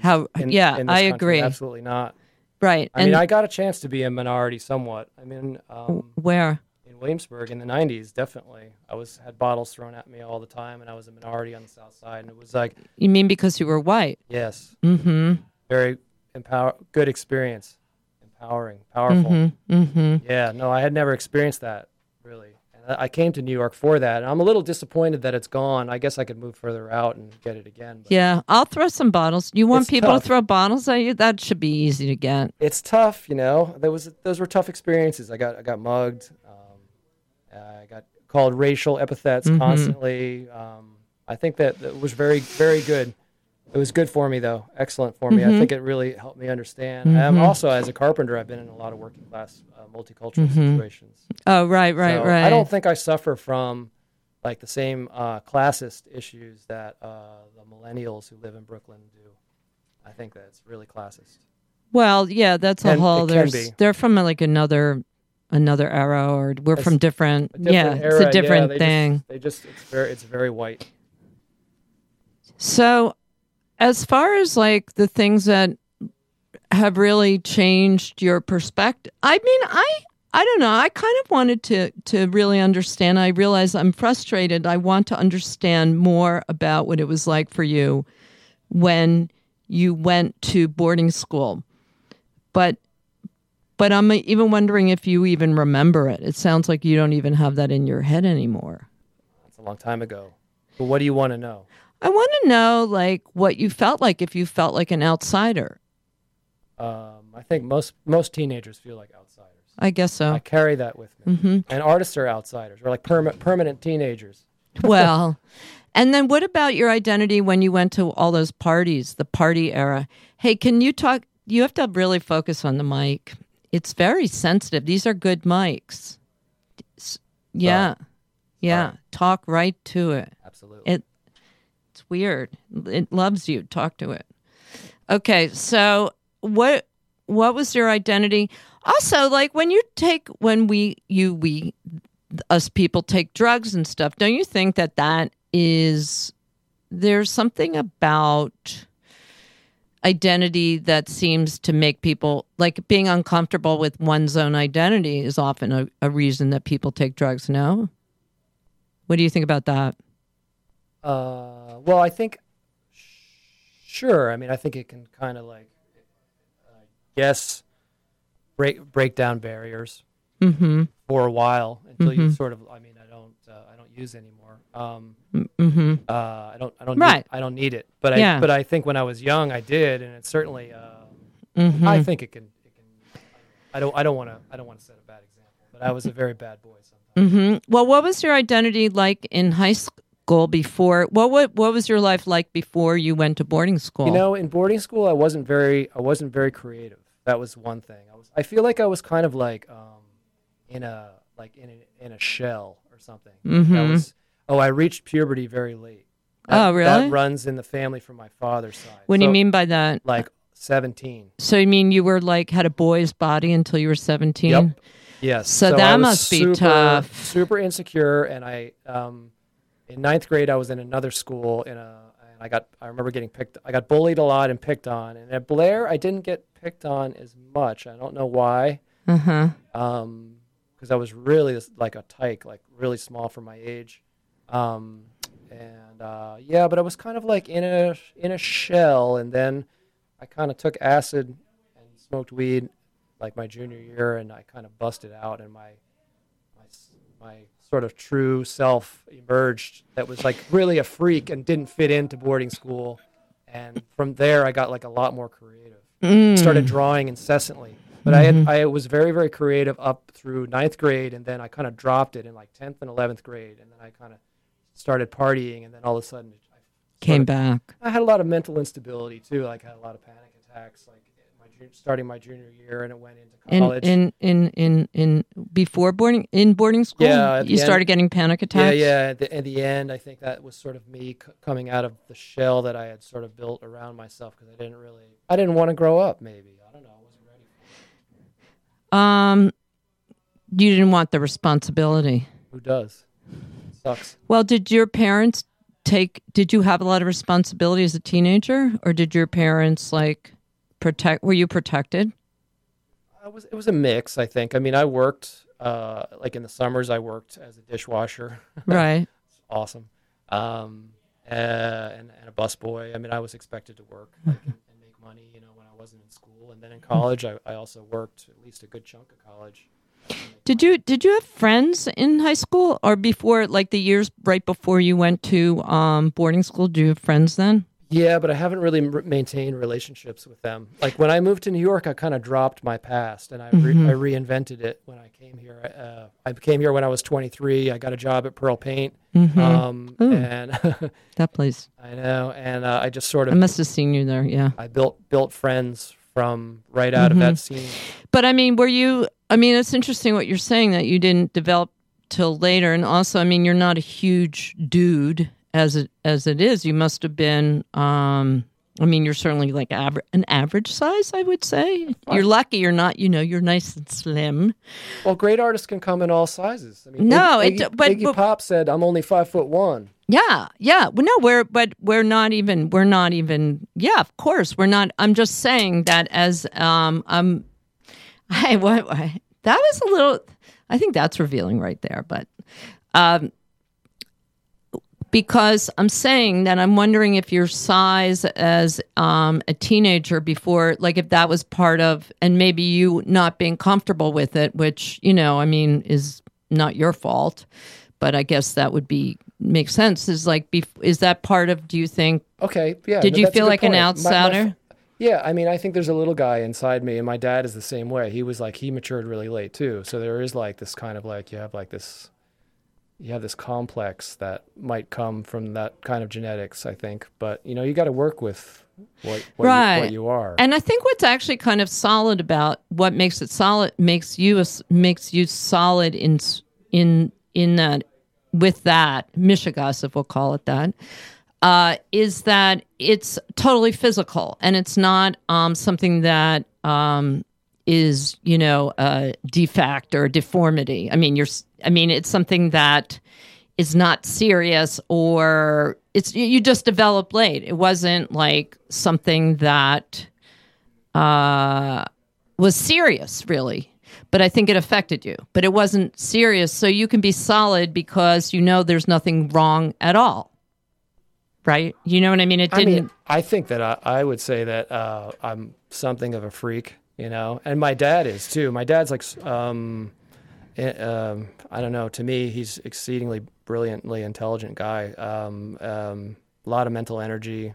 How? in- yeah, in I country. agree. Absolutely not. Right. I mean, I got a chance to be a minority somewhat. I mean, um, where? Williamsburg in the '90s, definitely. I was had bottles thrown at me all the time, and I was a minority on the South Side, and it was like, You mean because you were white? yes, Mm-hmm. very empower, good experience, empowering, powerful. Mm-hmm. Mm-hmm. Yeah, no, I had never experienced that really. And I I came to New York for that, and I'm a little disappointed that it's gone. I guess I could move further out and get it again. But Yeah, I'll throw some bottles. You want It's people tough. to throw bottles at you? That should be easy to get. It's tough, you know. There was those were tough experiences. I got I got mugged. Um, I got called racial epithets Mhm. constantly. Um, I think that, that was very very good. It was good for me though, excellent for me. I Mhm. think it really helped me understand. Um, Mhm. also, as a carpenter, I've been in a lot of working class, uh, multicultural Mhm. situations. Oh, right, right, So right. I don't think I suffer from like the same uh, classist issues that uh, the millennials who live in Brooklyn do. I think that it's really classist. well, yeah, that's a Can- whole. There's they're from like another another era, or we're from different. Different yeah, era, it's a different they thing. Just, they just it's very it's very white. So, as far as like the things that have really changed your perspective, I mean, I I don't know. I kind of wanted to to really understand. I realize I'm frustrated. I want to understand more about what it was like for you when you went to boarding school. But but I'm even wondering if you even remember it. It sounds like you don't even have that in your head anymore. It's a long time ago. But what do you want to know? I want to know like what you felt like if you felt like an outsider. Um, I think most most teenagers feel like outsiders. I guess so. I carry that with me. hmm And artists are outsiders. We're like perma- permanent teenagers. well, and then what about your identity when you went to all those parties, the party era? Hey, can you talk? You have to really focus on the mic. It's very sensitive. These are good mics. Yeah. Yeah. Talk right to it. Absolutely. It it's weird. It loves you. Talk to it. Okay, so what what was your identity? Also, like when you take when we you we us people take drugs and stuff, don't you think that that is there's something about identity that seems to make people like being uncomfortable with one's own identity is often a, a reason that people take drugs, no? What do you think about that? Uh, well, I think, sure. I mean, I think it can kind of like, uh, yes, break break down barriers Mm-hmm. for a while until you Mhm. sort of. I mean, I don't uh, I don't use anymore. Um, Mm-hmm. uh, I don't I don't Right. need, I don't need it. But Yeah. I but I think when I was young, I did, and it certainly. Uh, Mm-hmm. I think it can. It can. I don't. I don't want to. I don't want to set a bad example. But I was a very bad boy sometimes. hmm Well, what was your identity like in high school before? What what what was your life like before you went to boarding school? You know, in boarding school, I wasn't very. I wasn't very creative. That was one thing. I was. I feel like I was kind of like um, in a like in a, in a shell something. I Mhm. was. Oh, I reached puberty very late. Oh, really? That runs in the family from my father's side. what do you mean by that? Like seventeen. So you mean you were like had a boy's body until you were seventeen? Yep. Yes. So I that must be tough. Super insecure, and I um, in ninth grade I was in another school in a, and I got I remember getting picked. I got bullied a lot and picked on. And at Blair, I didn't get picked on as much. I don't know why. Uh huh. Um, because I was really like a tyke, like really small for my age. Um, and uh, yeah, but I was kind of like in a in a shell, and then I kind of took acid and smoked weed like my junior year, and I kind of busted out, and my my my sort of true self emerged. That was like really a freak and didn't fit into boarding school. And from there, I got like a lot more creative Mm. started drawing incessantly. But I had mm-hmm. I was very very creative up through ninth grade, and then I kind of dropped it in like tenth and eleventh grade, and then I kind of started partying, and then all of a sudden I, Came back. I had a lot of mental instability too. Like I had a lot of panic attacks, like my starting my junior year, and it went into In, college. in in in in before boarding in boarding school. Yeah, you end- started getting panic yeah, attacks. yeah. At the, at the end, I think that was sort of me c- coming out of the shell that I had sort of built around myself because I didn't really, I didn't want to grow up. Maybe I don't know. I wasn't ready. For it. Um, you didn't want the responsibility. Who does? Sucks. Well, did your parents take? Did you have a lot of responsibility as a teenager, or did your parents like protect? Were you protected? I was it was a mix, I think. I mean, I worked uh, like in the summers. I worked as a dishwasher. right. awesome. Um, uh, and, and a busboy. I mean, I was expected to work like, and, and make money, you know, wasn't in school. And then in college, I, I also worked at least a good chunk of college. Did you did you have friends in high school or before, like the years right before you went to um, boarding school? Do you have friends then? Yeah, but I haven't really maintained relationships with them. Like when I moved to New York, I kind of dropped my past and I, re- I reinvented it when I came here. Uh, I came here when I was 23. I got a job at Pearl Paint. Um, Ooh. and That place. I know, and uh, I just sort of. I must have seen you there. Yeah. I built built friends from right out Mm-hmm. of that scene. But I mean, were you? I mean, it's interesting what you're saying that you didn't develop till later, and also, I mean, you're not a huge dude as it as it is. You must have been. um I mean, you're certainly like aver- an average size, I would say. You're lucky you're not. You know, you're nice and slim. Well, great artists can come in all sizes. I mean, No, Iggy, it- but- Iggy but- Pop said, "I'm only five foot one." Yeah, yeah. Well, no, we're but we're not even. We're not even. Yeah, of course, we're not. I'm just saying that as um um, I what I, that was a little. I think that's revealing right there, but um. Because I'm saying that I'm wondering if your size as um, a teenager before, like if that was part of, and maybe you not being comfortable with it, which, you know, I mean, is not your fault but I guess that would be make sense. Is like, bef- is that part of? Do you think? Okay, yeah. Did no, you feel like an point. My- my outsider? yeah, I mean, I think there's a little guy inside me, and my dad is the same way. He was like, he matured really late too. So there is like this kind of like you have like this, you have this complex that might come from that kind of genetics. I think, but you know, you got to work with what what, Right. you, what you are. And I think what's actually kind of solid about what makes it solid makes you a makes you solid in in in that with that mishigas, if we'll call it that, uh, is that it's totally physical and it's not um, something that um, is you know a defect or a deformity. I mean, you're. I mean, it's something that is not serious or it's you- just developed late. It wasn't like something that uh, was serious, really. But I think it affected you. But it wasn't serious, so you can be solid because you know there's nothing wrong at all. Right? You know what I mean? It I didn't. mean, I think that I, I would say that uh, I'm something of a freak, you know, and my dad is too. My dad's like, um, eh, um, I don't know. To me, he's exceedingly brilliantly intelligent guy. Um, um, a lot of mental energy.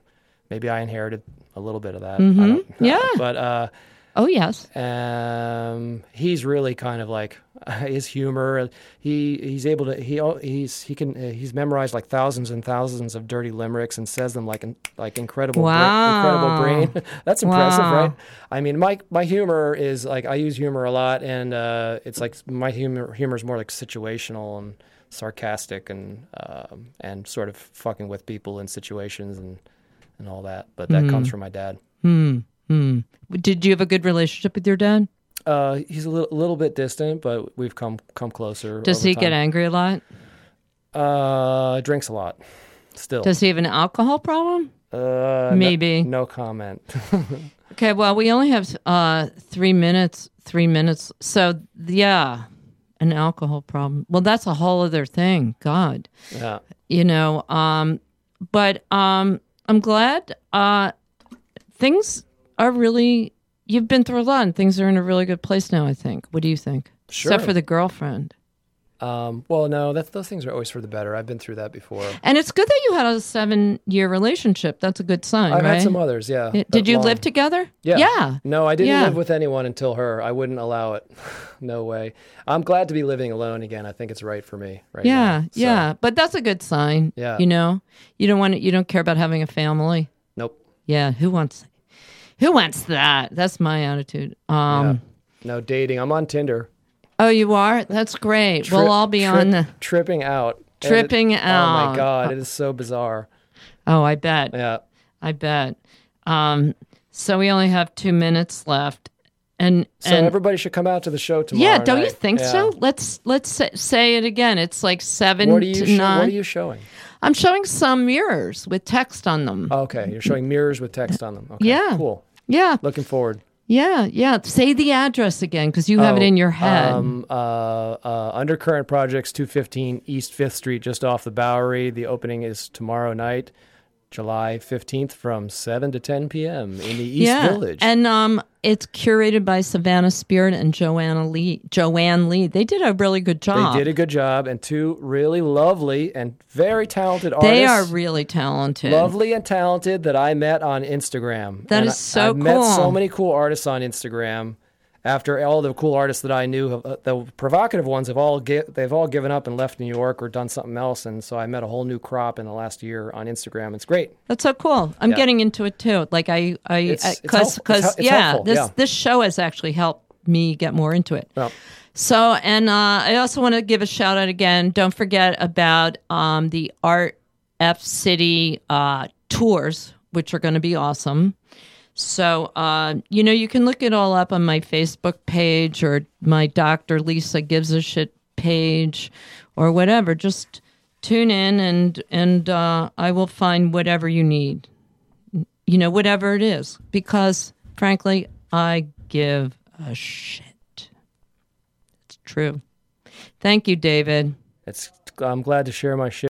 Maybe I inherited a little bit of that. I don't- Mm-hmm. Yeah. but uh, oh yes. um, he's really kind of like his humor. He he's able to he he's he can uh, he's memorized like thousands and thousands of dirty limericks and says them like in, like incredible bra- incredible brain. That's impressive, Wow. right? I mean, my my humor is like I use humor a lot, and uh, it's like my humor humor is more like situational and sarcastic and um, and sort of fucking with people in situations and and all that. But that Mm-hmm. comes from my dad. Did you have a good relationship with your dad? Uh, he's a little, little bit distant, but we've come come closer. Does he get angry a lot? Uh, drinks a lot. Still. Does he have an alcohol problem? uh, no- Maybe. No, comment. Okay, well, we only have uh, three minutes. Three minutes. So, yeah, an alcohol problem. Well, that's a whole other thing. God, yeah. you know. Um, but um, I'm glad uh, things are really. You've been through a lot, and things are in a really good place now. I think. What do you think? Sure. Except for the girlfriend. Um, well, no, that, those things are always for the better. I've been through that before. And it's good that you had a seven-year relationship. That's a good sign, I've right? had some others, yeah. But Did you long. live together? Yeah. Yeah. No, I didn't Yeah. live with anyone until her. I wouldn't allow it. no way. I'm glad to be living alone again. I think it's right for me right Yeah, now. So, yeah, but that's a good sign. Yeah. you know, you don't want to, you don't care about having a family. Nope. Yeah, who wants, who wants that? That's my attitude. Um, No dating. I'm on Tinder. oh, you are? That's great. Tri- we'll all be trip- on the. tripping out. Tripping it- Tripping Oh my god, it is so bizarre. Oh, I bet. Yeah. I bet. Um, so we only have two minutes left, and So and everybody should come out to the show tomorrow. yeah, don't you think Yeah. so? Let's let's say, it again. It's like seven What are you to nine. What are you showing? I'm showing some mirrors with text on them. Okay, you're showing mirrors with text on them. Okay, Yeah. cool. yeah, Looking forward. Yeah, yeah. Say the address again because you have it Oh, in your head. Um, uh, uh, Undercurrent Projects, 215 East 5th Street, just off the Bowery. The opening is tomorrow night, July 15th, from 7 to 10 p.m. in the East yeah, Village. and um, it's curated by Savannah Spirit and Joanna Lee. Joanne Lee. They did a really good job. they did a good job, and two really lovely and very talented artists. They are really talented. lovely and talented that I met on Instagram. That and is so I, I've met so many cool artists on Instagram. After all the cool artists that I knew, uh, the provocative ones have all gi- they've all given up and left New York or done something else, and so I met a whole new crop in the last year on Instagram. It's great. That's so cool. I'm Yeah. getting into it too. Like I, I, because because hel- yeah, helpful, this yeah. this show has actually helped me get more into it. So, and uh, I also want to give a shout out again. Don't forget about um, the Art F City uh, tours, which are going to be awesome. So, uh, you know, you can look it all up on my Facebook page or my Dr. Lisa Gives a Shit page or whatever. Just tune in and, and uh, I will find whatever you need, you know, whatever it is. Because, frankly, I give a shit. It's true. Thank you, David. it's I'm glad to share my shit.